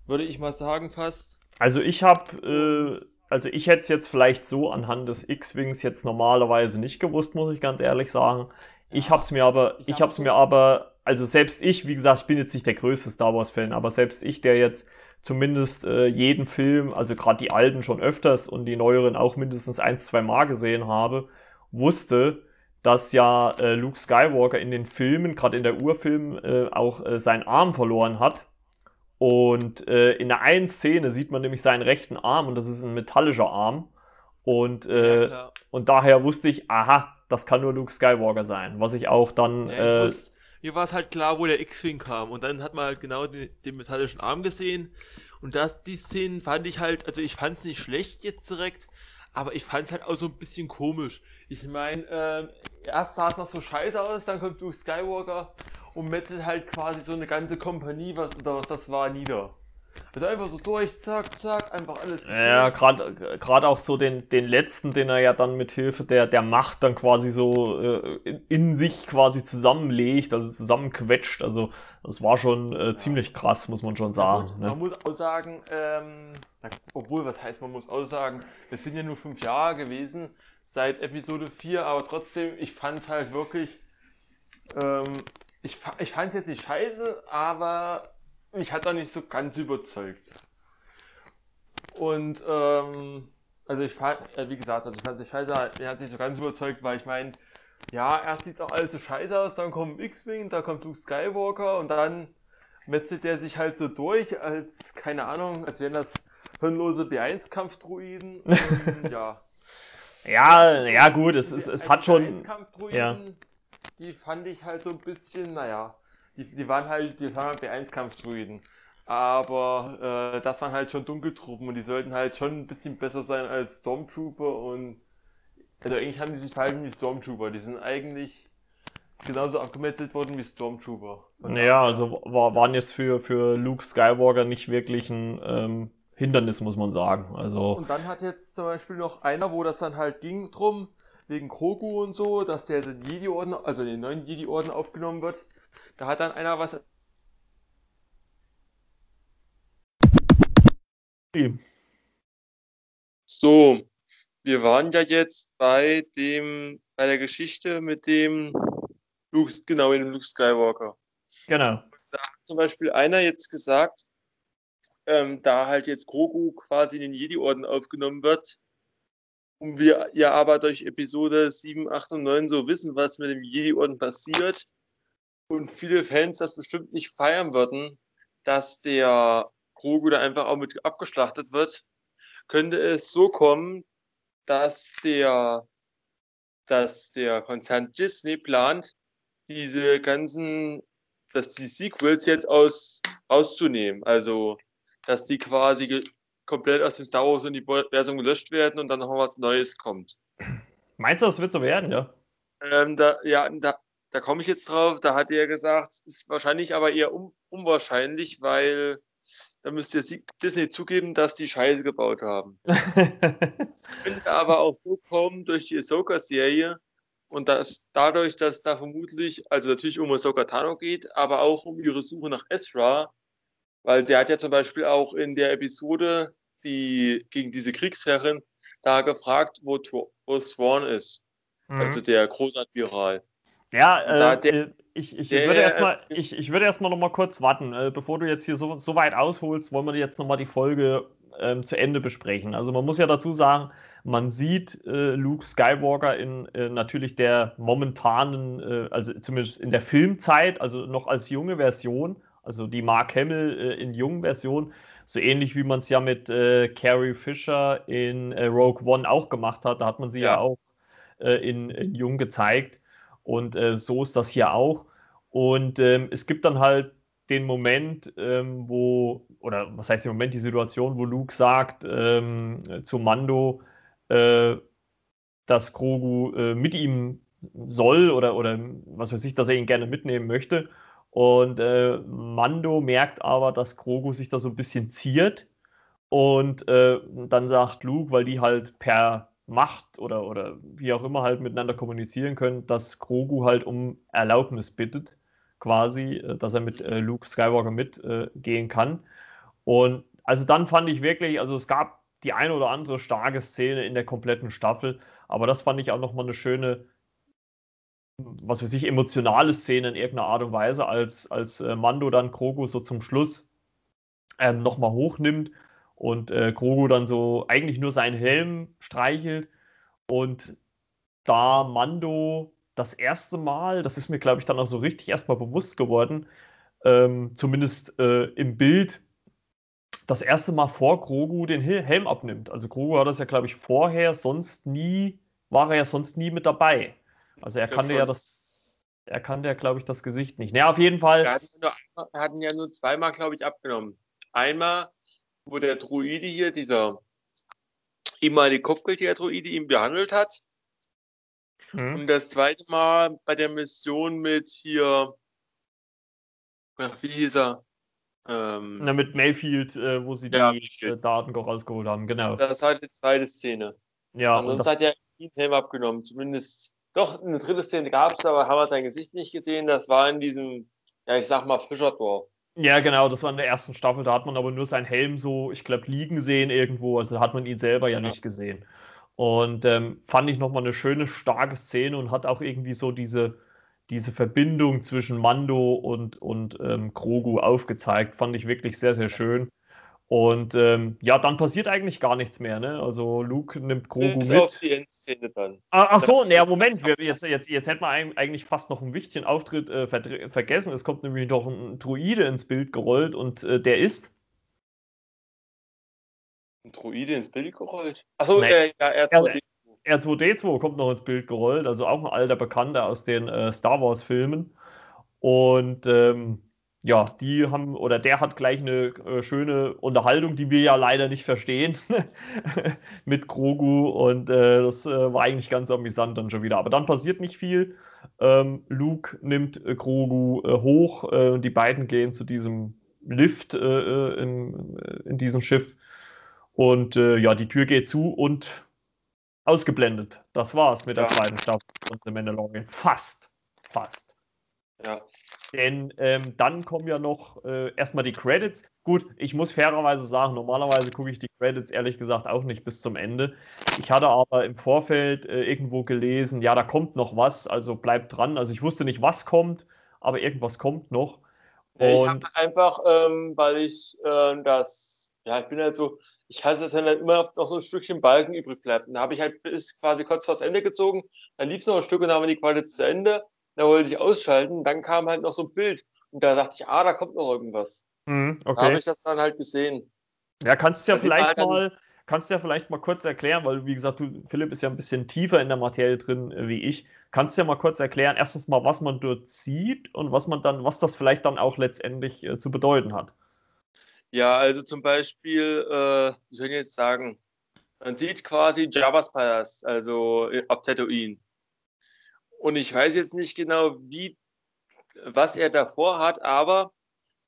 Würde ich mal sagen fast. Also ich habe, äh, also ich hätte es jetzt vielleicht so anhand des X-Wings jetzt normalerweise nicht gewusst, muss ich ganz ehrlich sagen. Ich habe es mir aber, ich, ich habe es mir aber, also selbst ich, wie gesagt, ich bin jetzt nicht der größte Star Wars-Fan, aber selbst ich, der jetzt zumindest äh, jeden Film, also gerade die alten schon öfters und die neueren auch mindestens ein, zwei Mal gesehen habe, wusste, dass ja äh, Luke Skywalker in den Filmen, gerade in der Urfilm, äh, auch äh, seinen Arm verloren hat. Und äh, in der einen Szene sieht man nämlich seinen rechten Arm und das ist ein metallischer Arm. Und, äh, ja, und daher wusste ich, aha, das kann nur Luke Skywalker sein. Was ich auch dann. Ja, äh, mir war es halt klar, wo der X-Wing kam. Und dann hat man halt genau den, den, metallischen Arm gesehen. Und das, die Szenen fand ich halt, also ich fand es nicht schlecht jetzt direkt, aber ich fand es halt auch so ein bisschen komisch. Ich meine, äh, erst sah es noch so scheiße aus, dann kommt Luke Skywalker und metzelt halt quasi so eine ganze Kompanie, was oder was das war, nieder. Also einfach so durch, zack, zack, einfach alles. Ja, gerade auch so den, den letzten, den er ja dann mit Hilfe der, der Macht dann quasi so äh, in, in, sich quasi zusammenlegt, also zusammenquetscht. Also das war schon äh, ziemlich krass, muss man schon sagen. Ja, ne? Man muss auch sagen, ähm, obwohl, was heißt, man muss auch sagen, es sind ja nur fünf Jahre gewesen seit Episode 4, aber trotzdem, ich fand es halt wirklich, ähm, ich, ich fand es jetzt nicht scheiße, aber mich hat er nicht so ganz überzeugt. Und ähm, also ich fand, äh, wie gesagt, also ich fand es scheiße, er hat sich so ganz überzeugt, weil ich meine, ja, erst sieht es auch alles so scheiße aus, dann kommt X-Wing, da kommt Luke Skywalker und dann metzelt der sich halt so durch, als, keine Ahnung, als wären das hirnlose B1-Kampfdruiden. ja. Ja, ja gut, es, es, es hat schon. Ja. Die fand ich halt so ein bisschen, naja, die, die waren halt, die waren halt B1-Kampfdruiden. Aber äh, das waren halt schon Dunkeltruppen und die sollten halt schon ein bisschen besser sein als Stormtrooper und also eigentlich haben die sich verhalten wie Stormtrooper. Die sind eigentlich genauso abgemetzelt worden wie Stormtrooper. Naja, also war, waren jetzt für, für Luke Skywalker nicht wirklich ein ähm, Hindernis, muss man sagen. Also und dann hat jetzt zum Beispiel noch einer, wo das dann halt ging drum, wegen Krogu und so, dass der den Jedi-Orden, also den neuen Jedi-Orden aufgenommen wird. Da hat dann einer was. So, wir waren ja jetzt bei dem, bei der Geschichte mit dem Luke, genau, in dem Luke Skywalker. Genau. Da hat zum Beispiel einer jetzt gesagt, ähm, da halt jetzt Grogu quasi in den Jedi-Orden aufgenommen wird, und wir ja aber durch Episode 7, 8 und 9 so wissen, was mit dem Jedi-Orden passiert, und viele Fans das bestimmt nicht feiern würden, dass der Grogu da einfach auch mit abgeschlachtet wird, könnte es so kommen, dass der, dass der Konzern Disney plant, diese ganzen, dass die Sequels jetzt aus, auszunehmen. Also, dass die quasi komplett aus dem Star Wars Universum gelöscht werden und dann noch was Neues kommt. Meinst du, das wird so werden, ja? Ähm, da, ja, da, da komme ich jetzt drauf, da hat er gesagt, ist wahrscheinlich aber eher un unwahrscheinlich, weil da müsste Disney zugeben, dass die Scheiße gebaut haben. Könnte aber auch so kommen durch die Ahsoka-Serie und das, dadurch, dass da vermutlich, also natürlich um Ahsoka Tano geht, aber auch um ihre Suche nach Ezra, weil der hat ja zum Beispiel auch in der Episode die gegen diese Kriegsherrin da gefragt, wo, wo Swan ist. Mhm. Also der Großadmiral. Ja, äh, der, ich, ich, der, würde erstmal, ich, ich würde erstmal noch mal kurz warten. Äh, bevor du jetzt hier so, so weit ausholst, wollen wir jetzt noch mal die Folge ähm, zu Ende besprechen. Also man muss ja dazu sagen, man sieht äh, Luke Skywalker in äh, natürlich der momentanen, äh, also zumindest in der Filmzeit, also noch als junge Version, Also die Mark Hamill äh, in jungen Version, so ähnlich wie man es ja mit äh, Carrie Fisher in äh, Rogue One auch gemacht hat. Da hat man sie ja, ja auch äh, in, in, jung gezeigt. Und äh, so ist das hier auch. Und ähm, es gibt dann halt den Moment, ähm, wo, oder was heißt im Moment, die Situation, wo Luke sagt ähm, zu Mando, äh, dass Grogu mit ihm soll oder, oder was weiß ich, dass er ihn gerne mitnehmen möchte. Und äh, Mando merkt aber, dass Grogu sich da so ein bisschen ziert. Und äh, dann sagt Luke, weil die halt per Macht oder, oder wie auch immer halt miteinander kommunizieren können, dass Grogu halt um Erlaubnis bittet, quasi, äh, dass er mit äh, Luke Skywalker mitgehen kann. Und also dann fand ich wirklich, also es gab die eine oder andere starke Szene in der kompletten Staffel, aber das fand ich auch nochmal eine schöne, was weiß ich, emotionale Szene in irgendeiner Art und Weise, als, als äh, Mando dann Grogu so zum Schluss ähm, nochmal hochnimmt und äh, Grogu dann so eigentlich nur seinen Helm streichelt und da Mando das erste Mal, das ist mir glaube ich dann auch so richtig erstmal bewusst geworden, ähm, zumindest äh, im Bild, das erste Mal vor Grogu den Helm abnimmt. Also Grogu hat das ja glaube ich vorher sonst nie, war er ja sonst nie mit dabei. Also er kannte ja das, er kannte ja glaube ich das Gesicht nicht. Naja, auf jeden Fall. Er hat, nur, hat ihn ja nur zweimal glaube ich abgenommen. Einmal wo der Druide hier, dieser ehemalige Kopfgeldjäger-Druide, ihn behandelt hat. Mhm. Und das zweite Mal bei der Mission mit hier, wie hieß er? Ähm, Na, mit Mayfield, äh, wo sie ja, die äh, Daten rausgeholt haben, genau. Das war die zweite Szene. Ja. Ansonsten hat er ihn Helm abgenommen. Zumindest, doch, eine dritte Szene gab es, aber haben wir sein Gesicht nicht gesehen. Das war in diesem, ja, ich sag mal, Fischerdorf. Ja, genau, das war in der ersten Staffel. Da hat man aber nur seinen Helm so, ich glaube, liegen sehen irgendwo. Also hat man ihn selber ja, ja. nicht gesehen. Und ähm, fand ich nochmal eine schöne, starke Szene und hat auch irgendwie so diese, diese Verbindung zwischen Mando und, und ähm, Grogu aufgezeigt. Fand ich wirklich sehr, sehr schön. Und ähm, ja, dann passiert eigentlich gar nichts mehr. Ne? Also Luke nimmt Grogu Bis mit. Auf die Endszene dann. Ah, ach so, ne, Moment, wir, jetzt, jetzt, jetzt hätten wir eigentlich fast noch einen wichtigen Auftritt äh, ver vergessen. Es kommt nämlich noch ein Druide ins Bild gerollt und äh, der ist. Ein Druide ins Bild gerollt? Achso, äh, ja, R2D2. R2D2 kommt noch ins Bild gerollt, also auch ein alter Bekannter aus den äh, Star Wars-Filmen. Und ähm, ja, die haben, oder der hat gleich eine äh, schöne Unterhaltung, die wir ja leider nicht verstehen, mit Grogu. Und äh, das äh, war eigentlich ganz amüsant dann schon wieder. Aber dann passiert nicht viel. Ähm, Luke nimmt äh, Grogu äh, hoch äh, und die beiden gehen zu diesem Lift in, in diesem Schiff. Und ja, die Tür geht zu und ausgeblendet. Das war's mit der ja. zweiten Staffel von The Mandalorian. Fast. Fast. Ja. Denn ähm, dann kommen ja noch äh, erstmal die Credits. Gut, ich muss fairerweise sagen, normalerweise gucke ich die Credits ehrlich gesagt auch nicht bis zum Ende. Ich hatte aber im Vorfeld äh, irgendwo gelesen, ja, da kommt noch was, also bleibt dran. Also ich wusste nicht, was kommt, aber irgendwas kommt noch. Und ich habe einfach, ähm, weil ich äh, das, ja, ich bin halt so, ich hasse es, wenn dann immer noch so ein Stückchen Balken übrig bleibt. Und da habe ich halt bis quasi kurz vors Ende gezogen, dann lief es noch ein Stück und dann haben wir die Qualität zu Ende da wollte ich ausschalten, dann kam halt noch so ein Bild und da dachte ich, ah, da kommt noch irgendwas. Mhm, okay. Da habe ich das dann halt gesehen. Ja, kannst du ja vielleicht mal, kannst du ja vielleicht mal kurz erklären, weil wie gesagt, du, Philipp ist ja ein bisschen tiefer in der Materie drin äh, wie ich. Kannst du ja mal kurz erklären, erstens mal, was man dort sieht und was man dann, was das vielleicht dann auch letztendlich äh, zu bedeuten hat. Ja, also zum Beispiel, äh, wie soll ich jetzt sagen, man sieht quasi Jabba's Palast, also äh, auf Tatooine. Und ich weiß jetzt nicht genau, wie, was er davor hat, aber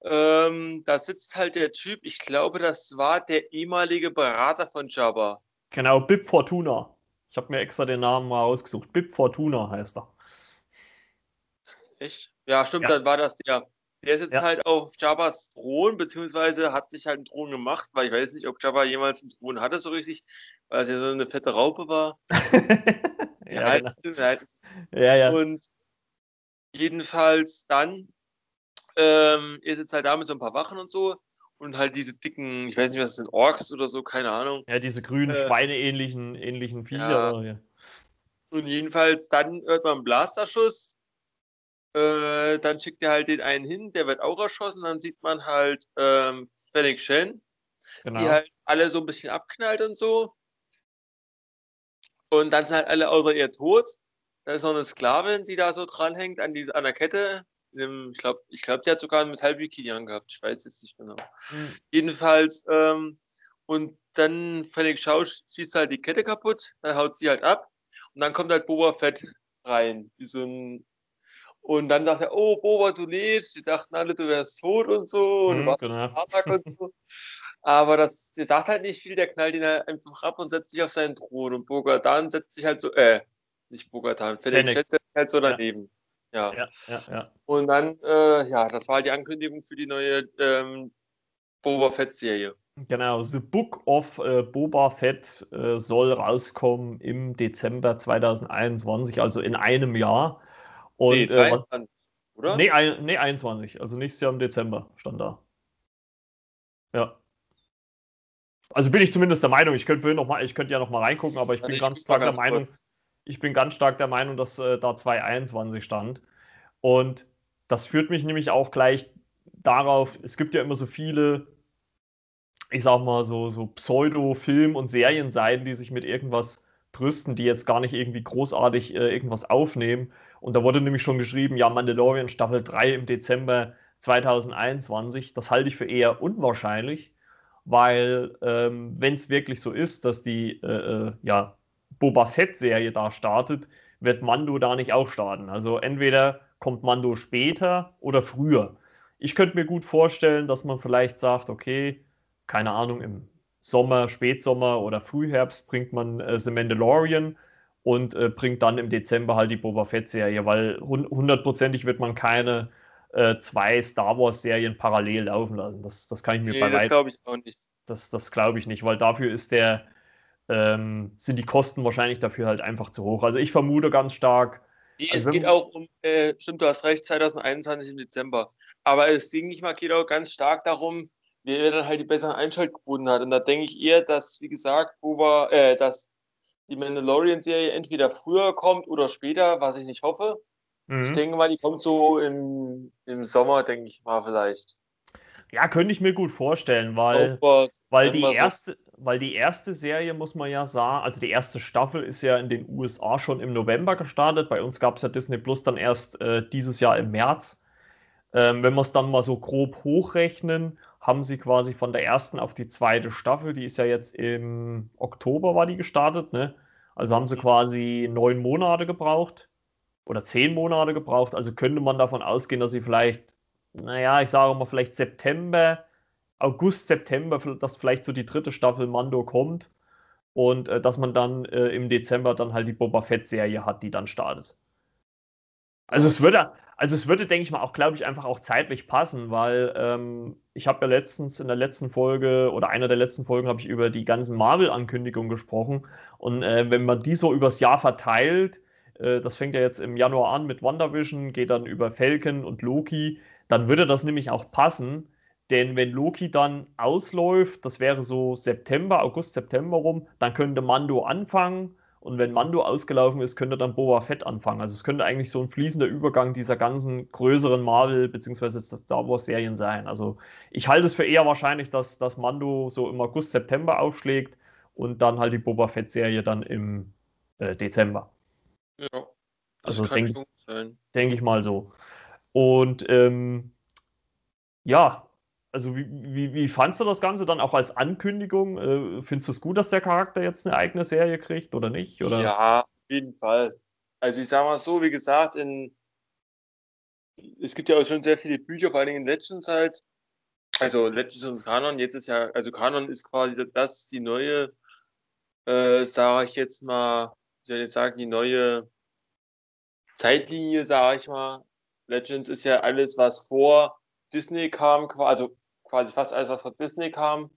ähm, da sitzt halt der Typ, ich glaube, das war der ehemalige Berater von Jabba. Genau, Bib Fortuna. Ich habe mir extra den Namen mal ausgesucht. Bib Fortuna heißt er. Echt? Ja, stimmt, ja. dann war das der. Der sitzt ja. halt auf Jabbas Thron, beziehungsweise hat sich halt einen Thron gemacht, weil ich weiß nicht, ob Jabba jemals einen Thron hatte so richtig, weil es ja so eine fette Raupe war. ja, halt, genau. halt, ja, ja. Und jedenfalls dann, ähm, ihr sitzt halt da mit so ein paar Wachen und so und halt diese dicken, ich weiß nicht, was das sind, Orks oder so, keine Ahnung. Ja, diese grünen, äh, Schweine-ähnlichen ähnlichen Viecher. Ja. Und jedenfalls dann hört man einen Blasterschuss. äh, dann schickt er halt den einen hin, der wird auch erschossen. Dann sieht man halt ähm, Fennec Shen, genau. die halt alle so ein bisschen abknallt und so. Und dann sind halt alle außer ihr tot. Da ist noch eine Sklavin, die da so dranhängt an, diese, an der Kette. Ich glaube, ich glaub, die hat sogar ein Metallbikini angehabt. Ich weiß jetzt nicht genau. Mhm. Jedenfalls, ähm, und dann Fennec Schau schießt halt die Kette kaputt, dann haut sie halt ab. Und dann kommt halt Boba Fett rein, wie so ein und dann sagt er, oh, Boba, du lebst. Die dachten alle, du wärst tot und so. Und, mhm, genau. und so. Aber das, der sagt halt nicht viel, der knallt ihn halt einfach ab und setzt sich auf seinen Thron. Und Bogatan setzt sich halt so, äh, nicht Bogatan, Fennec setzt sich halt so daneben. Ja. Ja. ja, ja, Und dann, äh, ja, das war halt die Ankündigung für die neue ähm, Boba Fett-Serie. Genau, The Book of äh, Boba Fett äh, soll rauskommen im Dezember 2021, also in einem Jahr. Und, nee, 23, äh, oder? Nee, ein, nee, 21. Also nächstes Jahr im Dezember stand da. Ja. Also bin ich zumindest der Meinung, ich könnte noch mal, ich könnte ja noch mal reingucken, aber ich also bin ich ganz stark ganz der Meinung, kurz. ich bin ganz stark der Meinung, dass äh, da 221 stand. Und das führt mich nämlich auch gleich darauf, es gibt ja immer so viele, ich sag mal, so, so Pseudo-Film- und Serienseiten, die sich mit irgendwas brüsten, die jetzt gar nicht irgendwie großartig äh, irgendwas aufnehmen. Und da wurde nämlich schon geschrieben, ja, Mandalorian Staffel 3 im Dezember 2021. Das halte ich für eher unwahrscheinlich, weil ähm, wenn es wirklich so ist, dass die äh, äh, ja, Boba Fett-Serie da startet, wird Mando da nicht auch starten. Also entweder kommt Mando später oder früher. Ich könnte mir gut vorstellen, dass man vielleicht sagt, okay, keine Ahnung, im Sommer, Spätsommer oder Frühherbst bringt man äh, The Mandalorian und äh, bringt dann im Dezember halt die Boba Fett-Serie, weil hundertprozentig wird man keine äh, zwei Star Wars-Serien parallel laufen lassen. Das, das kann ich mir nee, bei Das glaube ich auch nicht. Das, das glaube ich nicht, weil dafür ist der, ähm, sind die Kosten wahrscheinlich dafür halt einfach zu hoch. Also ich vermute ganz stark. Nee, also es geht auch um, äh, stimmt, du hast recht, 2021 im Dezember. Aber es ging nicht mal, geht auch ganz stark darum, wer dann halt die besseren Einschaltquoten hat. Und da denke ich eher, dass, wie gesagt, Boba, äh, dass die Mandalorian-Serie entweder früher kommt oder später, was ich nicht hoffe. Mhm. Ich denke mal, die kommt so im, im Sommer, denke ich mal, vielleicht. Ja, könnte ich mir gut vorstellen, weil, weil, die erste, weil die erste Serie, muss man ja sagen, also die erste Staffel ist ja in den USA schon im November gestartet. Bei uns gab es ja Disney Plus dann erst äh, dieses Jahr im März. Ähm, wenn wir es dann mal so grob hochrechnen, haben sie quasi von der ersten auf die zweite Staffel, die ist ja jetzt im Oktober war die gestartet, ne? Also haben sie quasi neun Monate gebraucht oder zehn Monate gebraucht. Also könnte man davon ausgehen, dass sie vielleicht, naja, ich sage mal vielleicht September, August, September, dass vielleicht so die dritte Staffel Mando kommt und äh, dass man dann äh, im Dezember dann halt die Boba Fett-Serie hat, die dann startet. Also es würde, also es würde, denke ich mal, auch, glaube ich, einfach auch zeitlich passen, weil ähm, ich habe ja letztens in der letzten Folge oder einer der letzten Folgen habe ich über die ganzen Marvel-Ankündigungen gesprochen. Und äh, wenn man die so übers Jahr verteilt, äh, das fängt ja jetzt im Januar an mit WandaVision, geht dann über Falcon und Loki, dann würde das nämlich auch passen. Denn wenn Loki dann ausläuft, das wäre so September, August, September rum, dann könnte Mando anfangen und wenn Mando ausgelaufen ist, könnte dann Boba Fett anfangen. Also es könnte eigentlich so ein fließender Übergang dieser ganzen größeren Marvel- bzw. Star Wars-Serien sein. Also ich halte es für eher wahrscheinlich, dass, dass Mando so im August, September aufschlägt und dann halt die Boba Fett-Serie dann im äh, Dezember. Ja. Also denke ich, denk ich mal so. Und ähm, ja, also wie, wie, wie fandst du das Ganze dann auch als Ankündigung? Äh, findest du es gut, dass der Charakter jetzt eine eigene Serie kriegt oder nicht? Oder? Ja, auf jeden Fall. Also ich sage mal so, wie gesagt, in, es gibt ja auch schon sehr viele Bücher, vor allen Dingen in Legends halt. Also Legends und Kanon, jetzt ist ja, also Kanon ist quasi das, die neue, äh, sage ich jetzt mal, soll ich sagen, die neue Zeitlinie, sage ich mal. Legends ist ja alles, was vor Disney kam, also quasi fast alles, was von Disney kam.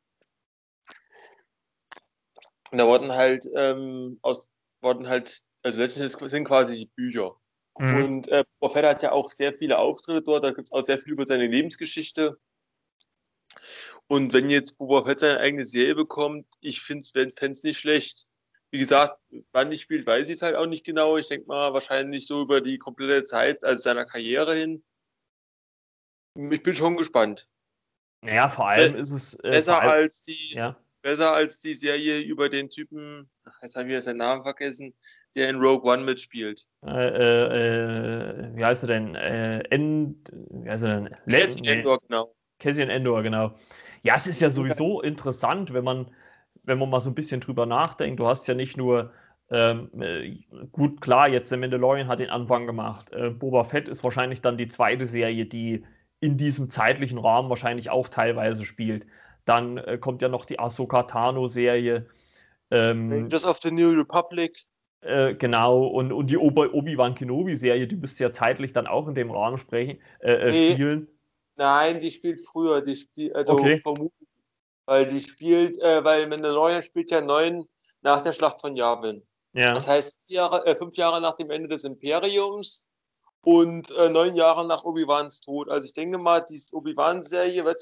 Und da wurden halt ähm, aus, wurden halt, also letztendlich sind quasi die Bücher. Mhm. Und äh, Buffett hat ja auch sehr viele Auftritte dort, da gibt es auch sehr viel über seine Lebensgeschichte. Und wenn jetzt Boba Fett seine eigene Serie bekommt, ich fände es nicht schlecht. Wie gesagt, wann die spielt, weiß ich es halt auch nicht genau. Ich denke mal wahrscheinlich so über die komplette Zeit, also seiner Karriere hin. Ich bin schon gespannt. Naja, vor allem ist es. Äh, besser, allem, als die, ja. besser als die Serie über den Typen, jetzt habe ich seinen Namen vergessen, der in Rogue One mitspielt. Äh, äh, wie heißt er denn? Äh, End, wie heißt er denn? Cassian. Endor, genau. Cassian Endor, genau. Ja, es ist ja sowieso interessant, wenn man, wenn man mal so ein bisschen drüber nachdenkt. Du hast ja nicht nur ähm, äh, gut, klar, jetzt der Mandalorian hat den Anfang gemacht. Äh, Boba Fett ist wahrscheinlich dann die zweite Serie, die in diesem zeitlichen Rahmen wahrscheinlich auch teilweise spielt. Dann äh, kommt ja noch die Ahsoka Tano-Serie. Ähm, Rangers of the New Republic. Äh, genau, und, und die Obi-Wan Kenobi-Serie, die müsste ja zeitlich dann auch in dem Rahmen sprechen, äh, äh, nee. spielen. Nein, die spielt früher, die spielt, also okay. vermutlich, weil die spielt, äh, weil Mandalorian spielt ja neun nach der Schlacht von Yavin. Ja. Das heißt, Jahre, äh, fünf Jahre nach dem Ende des Imperiums und äh, neun Jahre nach Obi-Wans Tod. Also ich denke mal, die Obi-Wan-Serie wird,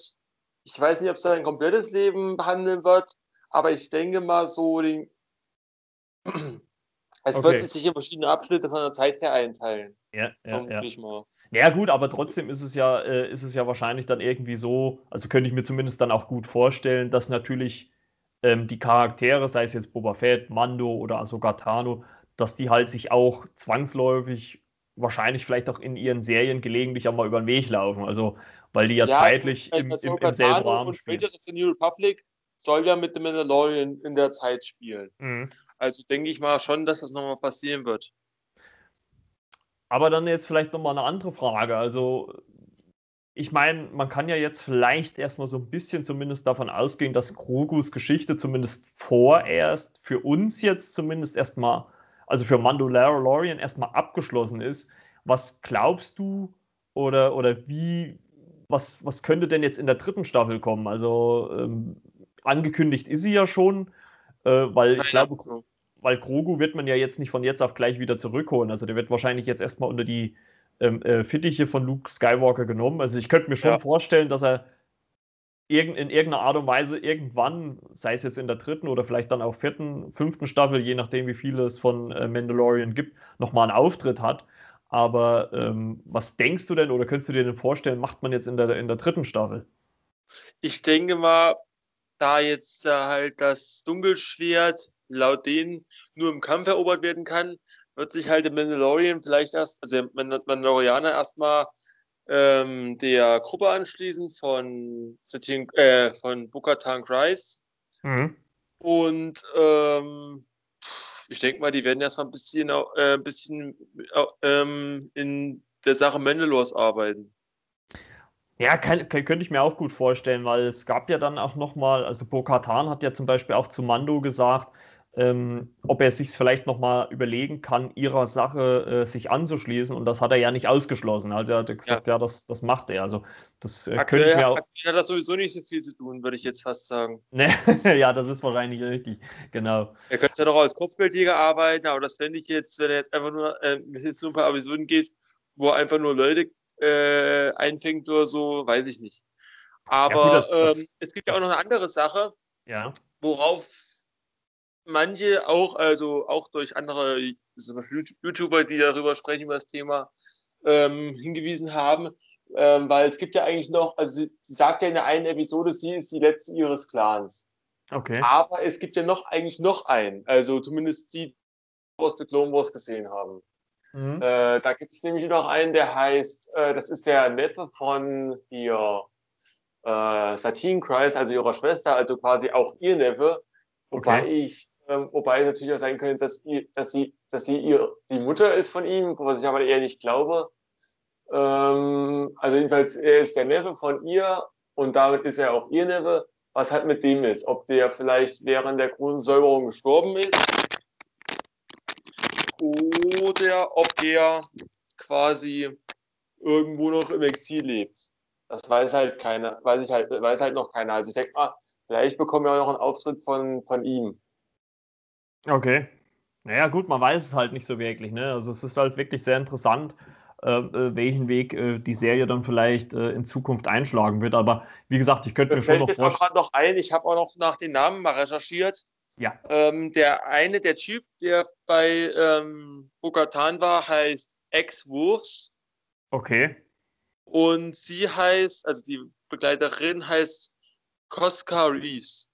ich weiß nicht, ob es sein komplettes Leben behandeln wird, aber ich denke mal so, den, es okay. wird sich in verschiedene Abschnitte von der Zeit her einteilen. Ja, ja, ja. Mal. Ja gut, aber trotzdem ist es ja, äh, ist es ja wahrscheinlich dann irgendwie so, also könnte ich mir zumindest dann auch gut vorstellen, dass natürlich ähm, die Charaktere, sei es jetzt Boba Fett, Mando oder sogar Tano, dass die halt sich auch zwangsläufig wahrscheinlich vielleicht auch in ihren Serien gelegentlich auch mal über den Weg laufen. Also, weil die ja, ja zeitlich im, im, im selben Rahmen spielen. Rangers of the New Republic soll ja mit dem Mandalorian in der Zeit spielen. Mhm. Also denke ich mal schon, dass das nochmal passieren wird. Aber dann jetzt vielleicht nochmal eine andere Frage. Also, ich meine, man kann ja jetzt vielleicht erstmal so ein bisschen zumindest davon ausgehen, dass Grogus Geschichte zumindest vorerst für uns jetzt zumindest erstmal also für Mandalorian erstmal abgeschlossen ist. Was glaubst du oder, oder wie, was, was könnte denn jetzt in der dritten Staffel kommen? Also ähm, angekündigt ist sie ja schon, äh, weil ich glaube, weil Grogu wird man ja jetzt nicht von jetzt auf gleich wieder zurückholen. Also der wird wahrscheinlich jetzt erstmal unter die ähm, äh, Fittiche von Luke Skywalker genommen. Also ich könnte mir schon ja. vorstellen, dass er in irgendeiner Art und Weise irgendwann, sei es jetzt in der dritten oder vielleicht dann auch vierten, fünften Staffel, je nachdem, wie viel es von äh, Mandalorian gibt, nochmal einen Auftritt hat. Aber ähm, was denkst du denn oder könntest du dir denn vorstellen, macht man jetzt in der, in der dritten Staffel? Ich denke mal, da jetzt äh, halt das Dunkelschwert laut denen nur im Kampf erobert werden kann, wird sich halt der Mandalorian vielleicht erst, also der Mandalorianer erstmal ähm, der Gruppe anschließen von, äh, von Bukatan Christ. Mhm. Und ähm, ich denke mal, die werden erstmal ein bisschen, äh, ein bisschen äh, in der Sache Mandalors arbeiten. Ja, kann, kann, könnte ich mir auch gut vorstellen, weil es gab ja dann auch nochmal, also Bo-Katan hat ja zum Beispiel auch zu Mando gesagt, ähm, ob er sich vielleicht nochmal überlegen kann, ihrer Sache äh, sich anzuschließen. Und das hat er ja nicht ausgeschlossen. Also er hat gesagt, ja, ja das, das macht er. Also das äh, könnte ich mir auch. Hat das sowieso nicht so viel zu tun, würde ich jetzt fast sagen. Nee, ja, das ist wahrscheinlich richtig. Genau. Er könnte ja doch als Kopfgeldjäger arbeiten, aber das fände ich jetzt, wenn er jetzt einfach nur äh, jetzt so ein paar Episoden geht, wo er einfach nur Leute äh, einfängt oder so, weiß ich nicht. Aber ja, gut, das, das, ähm, es gibt ja auch noch eine andere Sache, ja. worauf manche auch, also auch durch andere YouTuber, die darüber sprechen, über das Thema, ähm, hingewiesen haben, ähm, weil es gibt ja eigentlich noch, also sie, sagt ja in der einen Episode, sie ist die letzte ihres Clans. Okay. Aber es gibt ja noch eigentlich noch einen, also zumindest die, die aus der Clone Wars gesehen haben. Mhm. Äh, da gibt es nämlich noch einen, der heißt, äh, das ist der Neffe von ihr äh, Satine Christ, also ihrer Schwester, also quasi auch ihr Neffe. Wobei okay. ich ähm, wobei es natürlich auch sein könnte, dass, ihr, dass, sie, dass sie ihr, die Mutter ist von ihm, was ich aber eher nicht glaube. Ähm, also jedenfalls, er ist der Neffe von ihr und damit ist er auch ihr Neffe. Was halt mit dem ist, ob der vielleicht während der Kronensäuberung gestorben ist oder ob der quasi irgendwo noch im Exil lebt. Das weiß halt keiner, weiß ich halt, weiß halt noch keiner. Also ich denke mal, vielleicht bekommen wir auch noch einen Auftritt von, von ihm. Okay. Naja, gut, man weiß es halt nicht so wirklich. Ne? Also es ist halt wirklich sehr interessant, äh, äh welchen Weg äh, die Serie dann vielleicht äh, in Zukunft einschlagen wird. Aber wie gesagt, ich könnte mir schon noch vorstellen. noch ein, ich habe auch noch nach den Namen mal recherchiert. Ja. Ähm, der eine, der Typ, der bei ähm, Bogatan war, heißt Ex-Wolves. Okay. Und sie heißt, also die Begleiterin heißt Koska Reeves.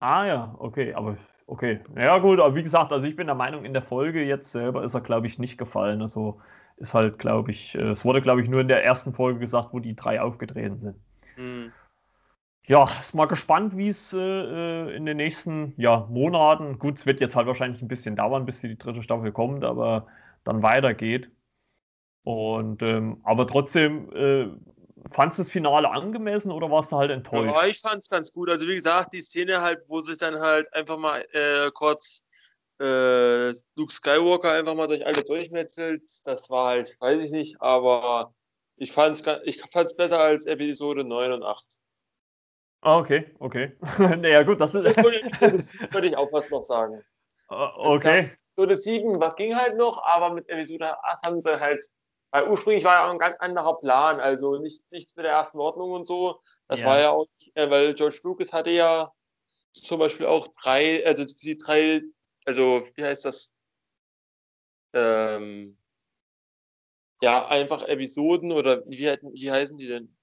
Ah ja, okay, aber okay. Ja gut, aber wie gesagt, also ich bin der Meinung, in der Folge jetzt selber ist er, glaube ich, nicht gefallen. Also ist halt, glaube ich, äh, es wurde, glaube ich, nur in der ersten Folge gesagt, wo die drei aufgetreten sind. Hm. Ja, ist mal gespannt, wie es äh, äh, in den nächsten ja, Monaten, gut, es wird jetzt halt wahrscheinlich ein bisschen dauern, bis die dritte Staffel kommt, aber dann weitergeht. Und ähm, aber trotzdem, äh, fandest du das Finale angemessen oder warst du halt enttäuscht? Ja, ich fand es ganz gut. Also wie gesagt, die Szene halt, wo sich dann halt einfach mal äh, kurz äh, Luke Skywalker einfach mal durch alle durchmetzelt, das war halt, weiß ich nicht, aber ich fand es ich fand's besser als Episode 9 und 8. Ah, okay, okay. naja, gut, das ist. das würde ich auch fast noch sagen. Uh, okay. Episode 7 was ging halt noch, aber mit Episode 8 haben sie halt weil ursprünglich war ja auch ein ganz anderer Plan, also nicht, nichts mit der ersten Ordnung und so. Das ja. war ja auch, äh, weil George Lucas hatte ja zum Beispiel auch drei, also die drei, also wie heißt das? Ähm, ja, einfach Episoden oder wie, wie heißen die denn?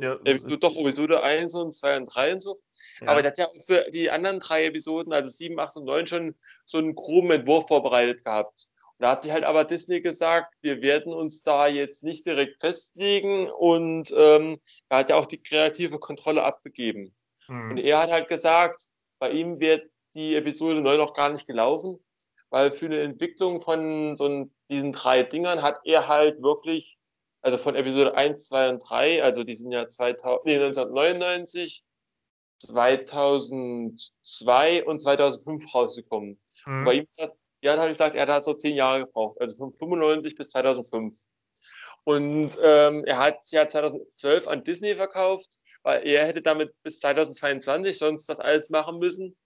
Ja, Episode, doch, Episode 1 und 2 und 3 und so. Ja. Aber der hat ja für die anderen drei Episoden, also 7, 8 und 9, schon so einen groben Entwurf vorbereitet gehabt. Da hat sich halt aber Disney gesagt, wir werden uns da jetzt nicht direkt festlegen und ähm, er hat ja auch die kreative Kontrolle abgegeben. Mhm. Und er hat halt gesagt, bei ihm wird die Episode 9 noch gar nicht gelaufen, weil für eine Entwicklung von so diesen drei Dingern hat er halt wirklich, also von Episode 1, 2 und 3, also die sind ja 2000, nee, 1999, 2002 und 2005 rausgekommen. Mhm. Bei ihm war das die hat halt gesagt, er hat so zehn Jahre gebraucht, also von 95 bis 2005. Und ähm, er hat ja 2012 an Disney verkauft, weil er hätte damit bis 2022 sonst das alles machen müssen.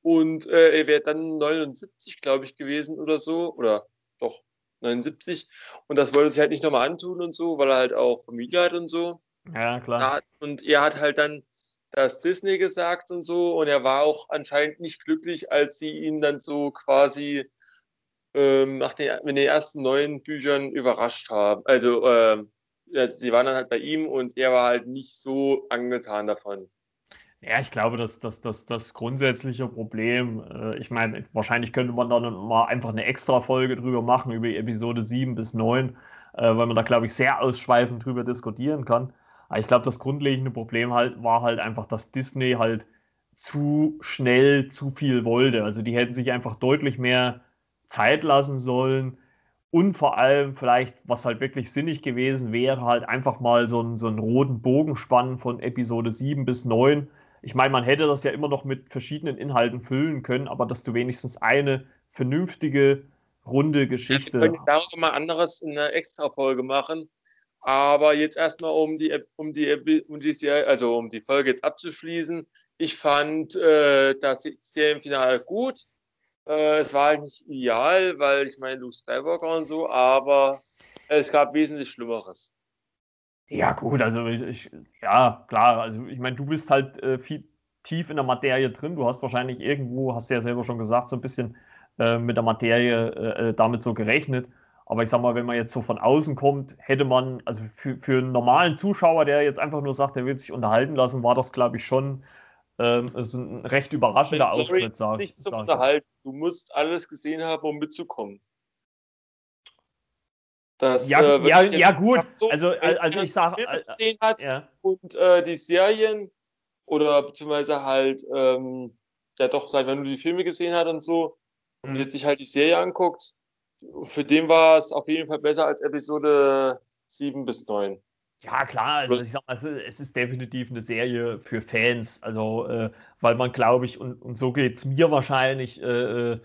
Und äh, er wäre dann 79, glaube ich, gewesen oder so. Oder doch, 79. Und das wollte er sich halt nicht nochmal antun und so, weil er halt auch Familie hat und so. Ja, klar. Und er hat halt dann das Disney gesagt und so. Und er war auch anscheinend nicht glücklich, als sie ihn dann so quasi ähm, nach den, mit den ersten neun Büchern überrascht haben. Also, äh, sie waren dann halt bei ihm und er war halt nicht so angetan davon. Ja, ich glaube, dass das, das, das grundsätzliche Problem, äh, ich meine, wahrscheinlich könnte man dann mal einfach eine extra Folge drüber machen, über Episode 7 bis 9, äh, weil man da, glaube ich, sehr ausschweifend drüber diskutieren kann. Aber ich glaube, das grundlegende Problem halt war halt einfach, dass Disney halt zu schnell zu viel wollte. Also die hätten sich einfach deutlich mehr Zeit lassen sollen. Und vor allem vielleicht, was halt wirklich sinnig gewesen wäre, halt einfach mal so einen, so einen roten Bogen spannen von Episode 7 bis 9. Ich meine, man hätte das ja immer noch mit verschiedenen Inhalten füllen können, aber dass du wenigstens eine vernünftige, runde Geschichte. Ja, wir können darüber mal anderes in einer Extra-Folge machen. Aber jetzt erstmal, um die, um die, um die, also um die Folge jetzt abzuschließen. Ich fand äh, das Serienfinale gut. Äh, es war halt nicht ideal, weil ich meine, Luke Skywalker und so, aber es gab wesentlich Schlimmeres. Ja, gut, also ich, ja, klar, also ich meine, du bist halt äh, viel tief in der Materie drin. Du hast wahrscheinlich irgendwo, hast du ja selber schon gesagt, so ein bisschen äh, mit der Materie äh, äh, damit so gerechnet. Aber ich sag mal, wenn man jetzt so von außen kommt, hätte man, also für, für einen normalen Zuschauer, der jetzt einfach nur sagt, der will sich unterhalten lassen, war das, glaube ich, schon ähm, ein recht überraschender Auftritt, sage ich. Nicht zum Unterhalten. Du musst alles gesehen haben, um mitzukommen. Das, ja, äh, ja, ja, gut. So, also, also ich sage. Äh, ja. Und äh, die Serien oder beziehungsweise halt, ähm, ja doch, wenn du die Filme gesehen hast und so, mhm. und jetzt sich halt die Serie anguckt, für den war es auf jeden Fall besser als Episode 7 bis 9. Ja, klar, also ich sag mal, es ist definitiv eine Serie für Fans, also äh, weil man, glaube ich, und, und so geht es mir wahrscheinlich, äh, äh,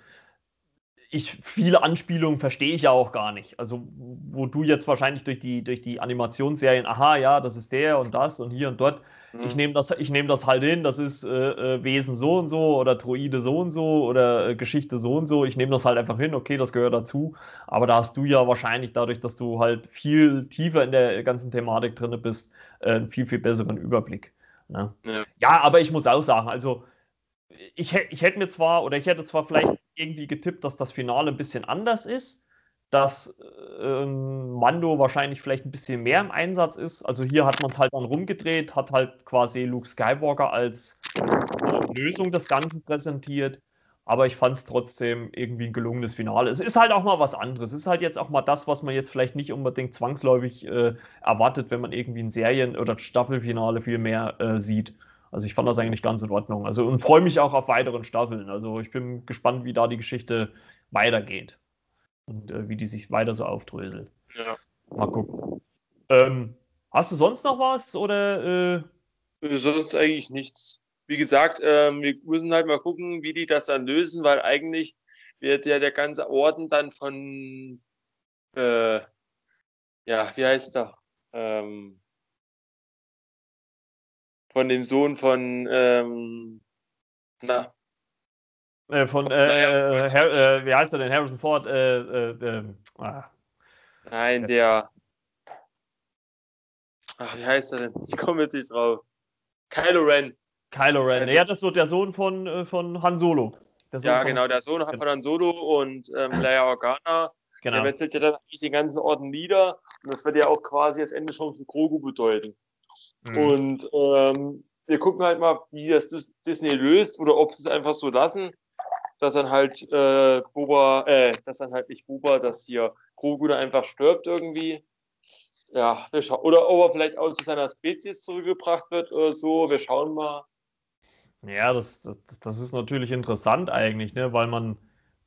ich viele Anspielungen verstehe ich ja auch gar nicht. Also, wo du jetzt wahrscheinlich durch die, durch die Animationsserien, aha, ja, das ist der und das und hier und dort, Mhm. Ich nehme das, nehm das halt hin, das ist äh, äh, Wesen so und so oder Droide so und so oder äh, Geschichte so und so. Ich nehme das halt einfach hin, okay, das gehört dazu. Aber da hast du ja wahrscheinlich dadurch, dass du halt viel tiefer in der ganzen Thematik drin bist, äh, einen viel, viel besseren Überblick. Ne? Ja. ja. aber ich muss auch sagen, also ich, ich hätte mir zwar, oder ich hätte zwar vielleicht irgendwie getippt, dass das Finale ein bisschen anders ist, dass äh, Mando wahrscheinlich vielleicht ein bisschen mehr im Einsatz ist. Also hier hat man es halt dann rumgedreht, hat halt quasi Luke Skywalker als äh, Lösung des Ganzen präsentiert. Aber ich fand es trotzdem irgendwie ein gelungenes Finale. Es ist halt auch mal was anderes. Es ist halt jetzt auch mal das, was man jetzt vielleicht nicht unbedingt zwangsläufig äh, erwartet, wenn man irgendwie ein Serien- oder Staffelfinale viel mehr äh, sieht. Also ich fand das eigentlich ganz in Ordnung. Also und freue mich auch auf weiteren Staffeln. Also ich bin gespannt, wie da die Geschichte weitergeht und äh, wie die sich weiter so aufdröselt. Ja. Mal gucken. Ähm, hast du sonst noch was oder? Äh? äh sonst eigentlich nichts. Wie gesagt, äh, wir müssen halt mal gucken, wie die das dann lösen, weil eigentlich wird ja der ganze Orden dann von, äh, ja, wie heißt der? Ähm, von dem Sohn von, ähm, na, äh, von, äh, naja. äh, äh, wie heißt er denn? Harrison Ford. Äh, ähm, ah. Nein, der. Ach, wie heißt er denn? Ich komme jetzt nicht drauf. Kylo Ren. Kylo Ren. Also, ja, das ist so der Sohn von, von Han Solo. ja, genau, der Sohn von Han Solo und ähm, Leia Organa. Genau. Der wechselt ja dann eigentlich den ganzen Orden nieder. Und das wird ja auch quasi das Ende schon für Grogu bedeuten. Mhm. Und ähm, wir gucken halt mal, wie das Disney löst oder ob sie es einfach so lassen dass dann halt äh, Boba, äh, dass dann halt nicht Boba, dass hier Grogu da einfach stirbt irgendwie. Ja, wir schauen. Oder ob er vielleicht auch zu seiner Spezies zurückgebracht wird oder so. Wir schauen mal. Ja, das, das, das ist natürlich interessant eigentlich, ne? weil man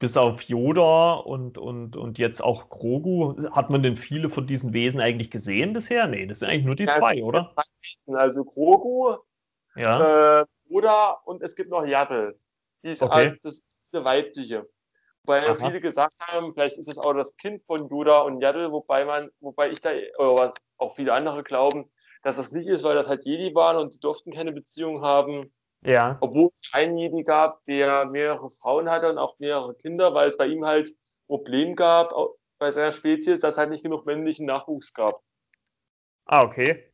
bis auf Yoda und, und, und jetzt auch Grogu, hat man denn viele von diesen Wesen eigentlich gesehen bisher? Nee, das sind eigentlich nur die ja, zwei, oder? Also Grogu, ja. äh, Yoda und es gibt noch Yaddle. Die ist okay. halt, das eine weibliche. Weil Aha. viele gesagt haben, vielleicht ist es auch das Kind von Yoda und Yaddle, wobei man, wobei ich da, oder auch viele andere glauben, dass das nicht ist, weil das halt Jedi waren und sie durften keine Beziehung haben. Ja. Obwohl es einen Jedi gab, der mehrere Frauen hatte und auch mehrere Kinder, weil es bei ihm halt Problem gab bei seiner Spezies, dass es halt nicht genug männlichen Nachwuchs gab. Ah, okay.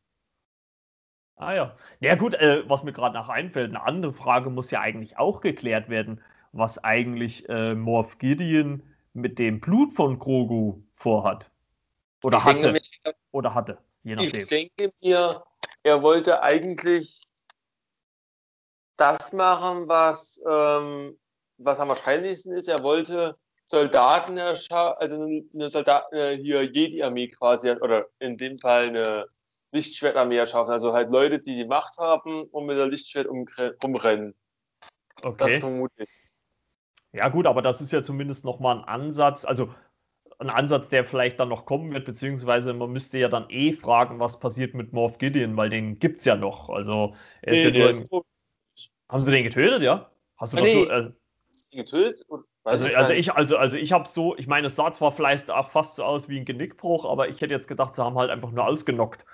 Ah ja. Ja gut, äh, was mir gerade nach einfällt, eine andere Frage muss ja eigentlich auch geklärt werden was eigentlich äh, Morph Gideon mit dem Blut von Grogu vorhat. Oder ich hatte. Mir, oder hatte, je nachdem. Ich denke mir, er wollte eigentlich das machen, was, ähm, was am wahrscheinlichsten ist. Er wollte Soldaten erschaffen, also eine Soldaten, hier Jedi-Armee quasi, oder in dem Fall eine Lichtschwertarmee erschaffen. Also halt Leute, die die Macht haben und mit der Lichtschwert umrennen. Okay. Das vermute ich. Ja, gut, aber das ist ja zumindest nochmal ein Ansatz, also ein Ansatz, der vielleicht dann noch kommen wird, beziehungsweise man müsste ja dann eh fragen, was passiert mit Morph Gideon, weil den gibt es ja noch. Also, er ist nee, ja nur. Ist Haben sie den getötet, ja? Hast du ah, das nee. so. Äh, getötet? Also, also ich, also, also ich habe so, ich meine, es sah zwar vielleicht auch fast so aus wie ein Genickbruch, aber ich hätte jetzt gedacht, sie haben halt einfach nur ausgenockt.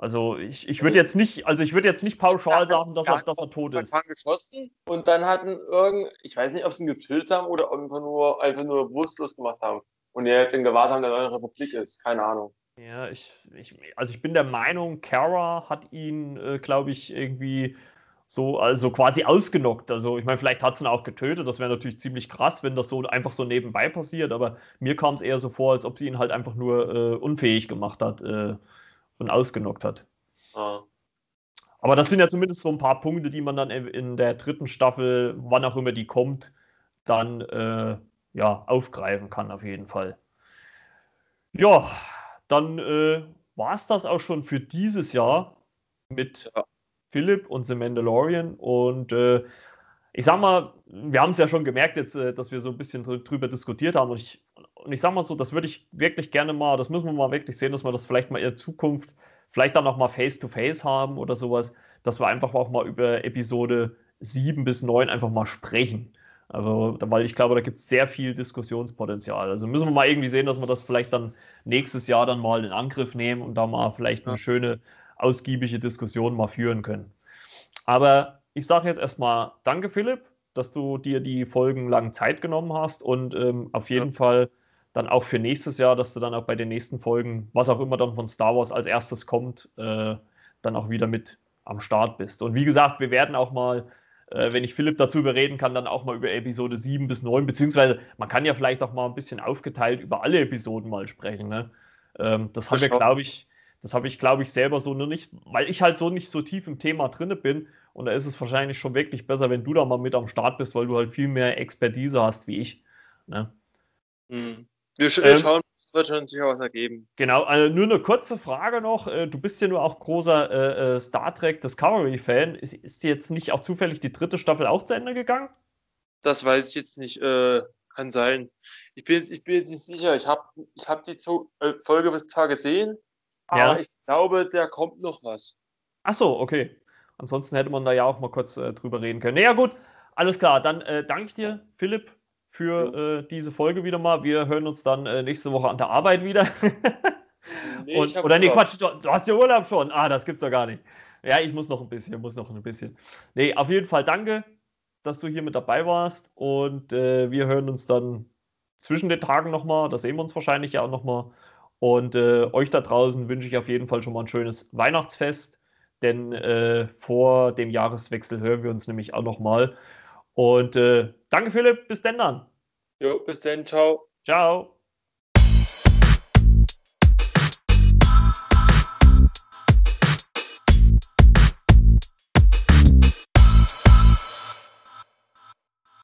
Also ich, ich würde jetzt nicht, also ich würde jetzt nicht pauschal sagen, dass er, dass er tot ist. geschossen und dann hatten irgend, ich weiß nicht, ob sie ihn getötet haben oder einfach nur einfach nur bewusstlos gemacht haben. Und er dann gewartet haben, dass er in der Republik ist. Keine Ahnung. Ja, ich, ich, also ich bin der Meinung, Kara hat ihn, äh, glaube ich, irgendwie so, also quasi ausgenockt. Also ich meine, vielleicht hat es ihn auch getötet. Das wäre natürlich ziemlich krass, wenn das so einfach so nebenbei passiert. Aber mir kam es eher so vor, als ob sie ihn halt einfach nur äh, unfähig gemacht hat. Äh, und ausgenockt hat. Ah. Aber das sind ja zumindest so ein paar Punkte, die man dann in der dritten Staffel, wann auch immer die kommt, dann äh, ja, aufgreifen kann, auf jeden Fall. Ja, dann äh, war es das auch schon für dieses Jahr mit ja. Philipp und The Mandalorian. Und äh, ich sag mal, wir haben es ja schon gemerkt jetzt, äh, dass wir so ein bisschen drüber diskutiert haben. Und ich und ich sag mal so, das würde ich wirklich gerne mal, das müssen wir mal wirklich sehen, dass wir das vielleicht mal in der Zukunft vielleicht dann noch mal face-to-face -face haben oder sowas, dass wir einfach auch mal über Episode 7 bis 9 einfach mal sprechen. Also, weil ich glaube, da gibt es sehr viel Diskussionspotenzial. Also müssen wir mal irgendwie sehen, dass wir das vielleicht dann nächstes Jahr dann mal in Angriff nehmen und da mal vielleicht eine schöne, ausgiebige Diskussion mal führen können. Aber ich sage jetzt erstmal Danke, Philipp, dass du dir die Folgen lang Zeit genommen hast und ähm, auf jeden ja. Fall dann auch für nächstes Jahr, dass du dann auch bei den nächsten Folgen, was auch immer dann von Star Wars als erstes kommt, äh, dann auch wieder mit am Start bist. Und wie gesagt, wir werden auch mal äh, wenn ich Philipp dazu überreden kann, dann auch mal über Episode 7 bis 9, beziehungsweise man kann ja vielleicht auch mal ein bisschen aufgeteilt über alle Episoden mal sprechen. Ne? Ähm, das haben wir, glaube ich, das habe ich, glaube ich, selber so nur nicht, weil ich halt so nicht so tief im Thema drin bin. Und da ist es wahrscheinlich schon wirklich besser, wenn du da mal mit am Start bist, weil du halt viel mehr Expertise hast wie ich. Ne? Mhm. Wir, wir ähm, schauen, es wird schon sicher was ergeben. Genau, also nur eine kurze Frage noch. Äh, du bist ja nur auch großer äh, äh, Star Trek Discovery-Fan. Ist, ist jetzt nicht auch zufällig die dritte Staffel auch zu Ende gegangen? Das weiß ich jetzt nicht. Äh, kann sein. Ich bin, jetzt, ich bin jetzt nicht sicher. Ich habe ich hab die äh, Folge bis zwar gesehen, aber ja. ich glaube, da kommt noch was. Ach so, okay. Ansonsten hätte man da ja auch mal kurz äh, drüber reden können. Naja, gut, alles klar. Dann äh, danke ich dir, Philipp, für äh, diese Folge wieder mal. Wir hören uns dann äh, nächste Woche an der Arbeit wieder. nee, Und, oder nee, Quatsch, du, du, hast ja Urlaub schon. Ah, das gibt's doch gar nicht. Ja, ich muss noch ein bisschen, muss noch ein bisschen. Nee, auf jeden Fall danke, dass du hier mit dabei warst. Und äh, wir hören uns dann zwischen den Tagen nochmal. Da sehen wir uns wahrscheinlich ja auch nochmal. Und äh, euch da draußen wünsche ich auf jeden Fall schon mal ein schönes Weihnachtsfest, denn äh, vor dem Jahreswechsel hören wir uns nämlich auch nochmal. Und äh, danke, Philipp. Bis denn dann. Jo, bis dann. Ciao. Ciao.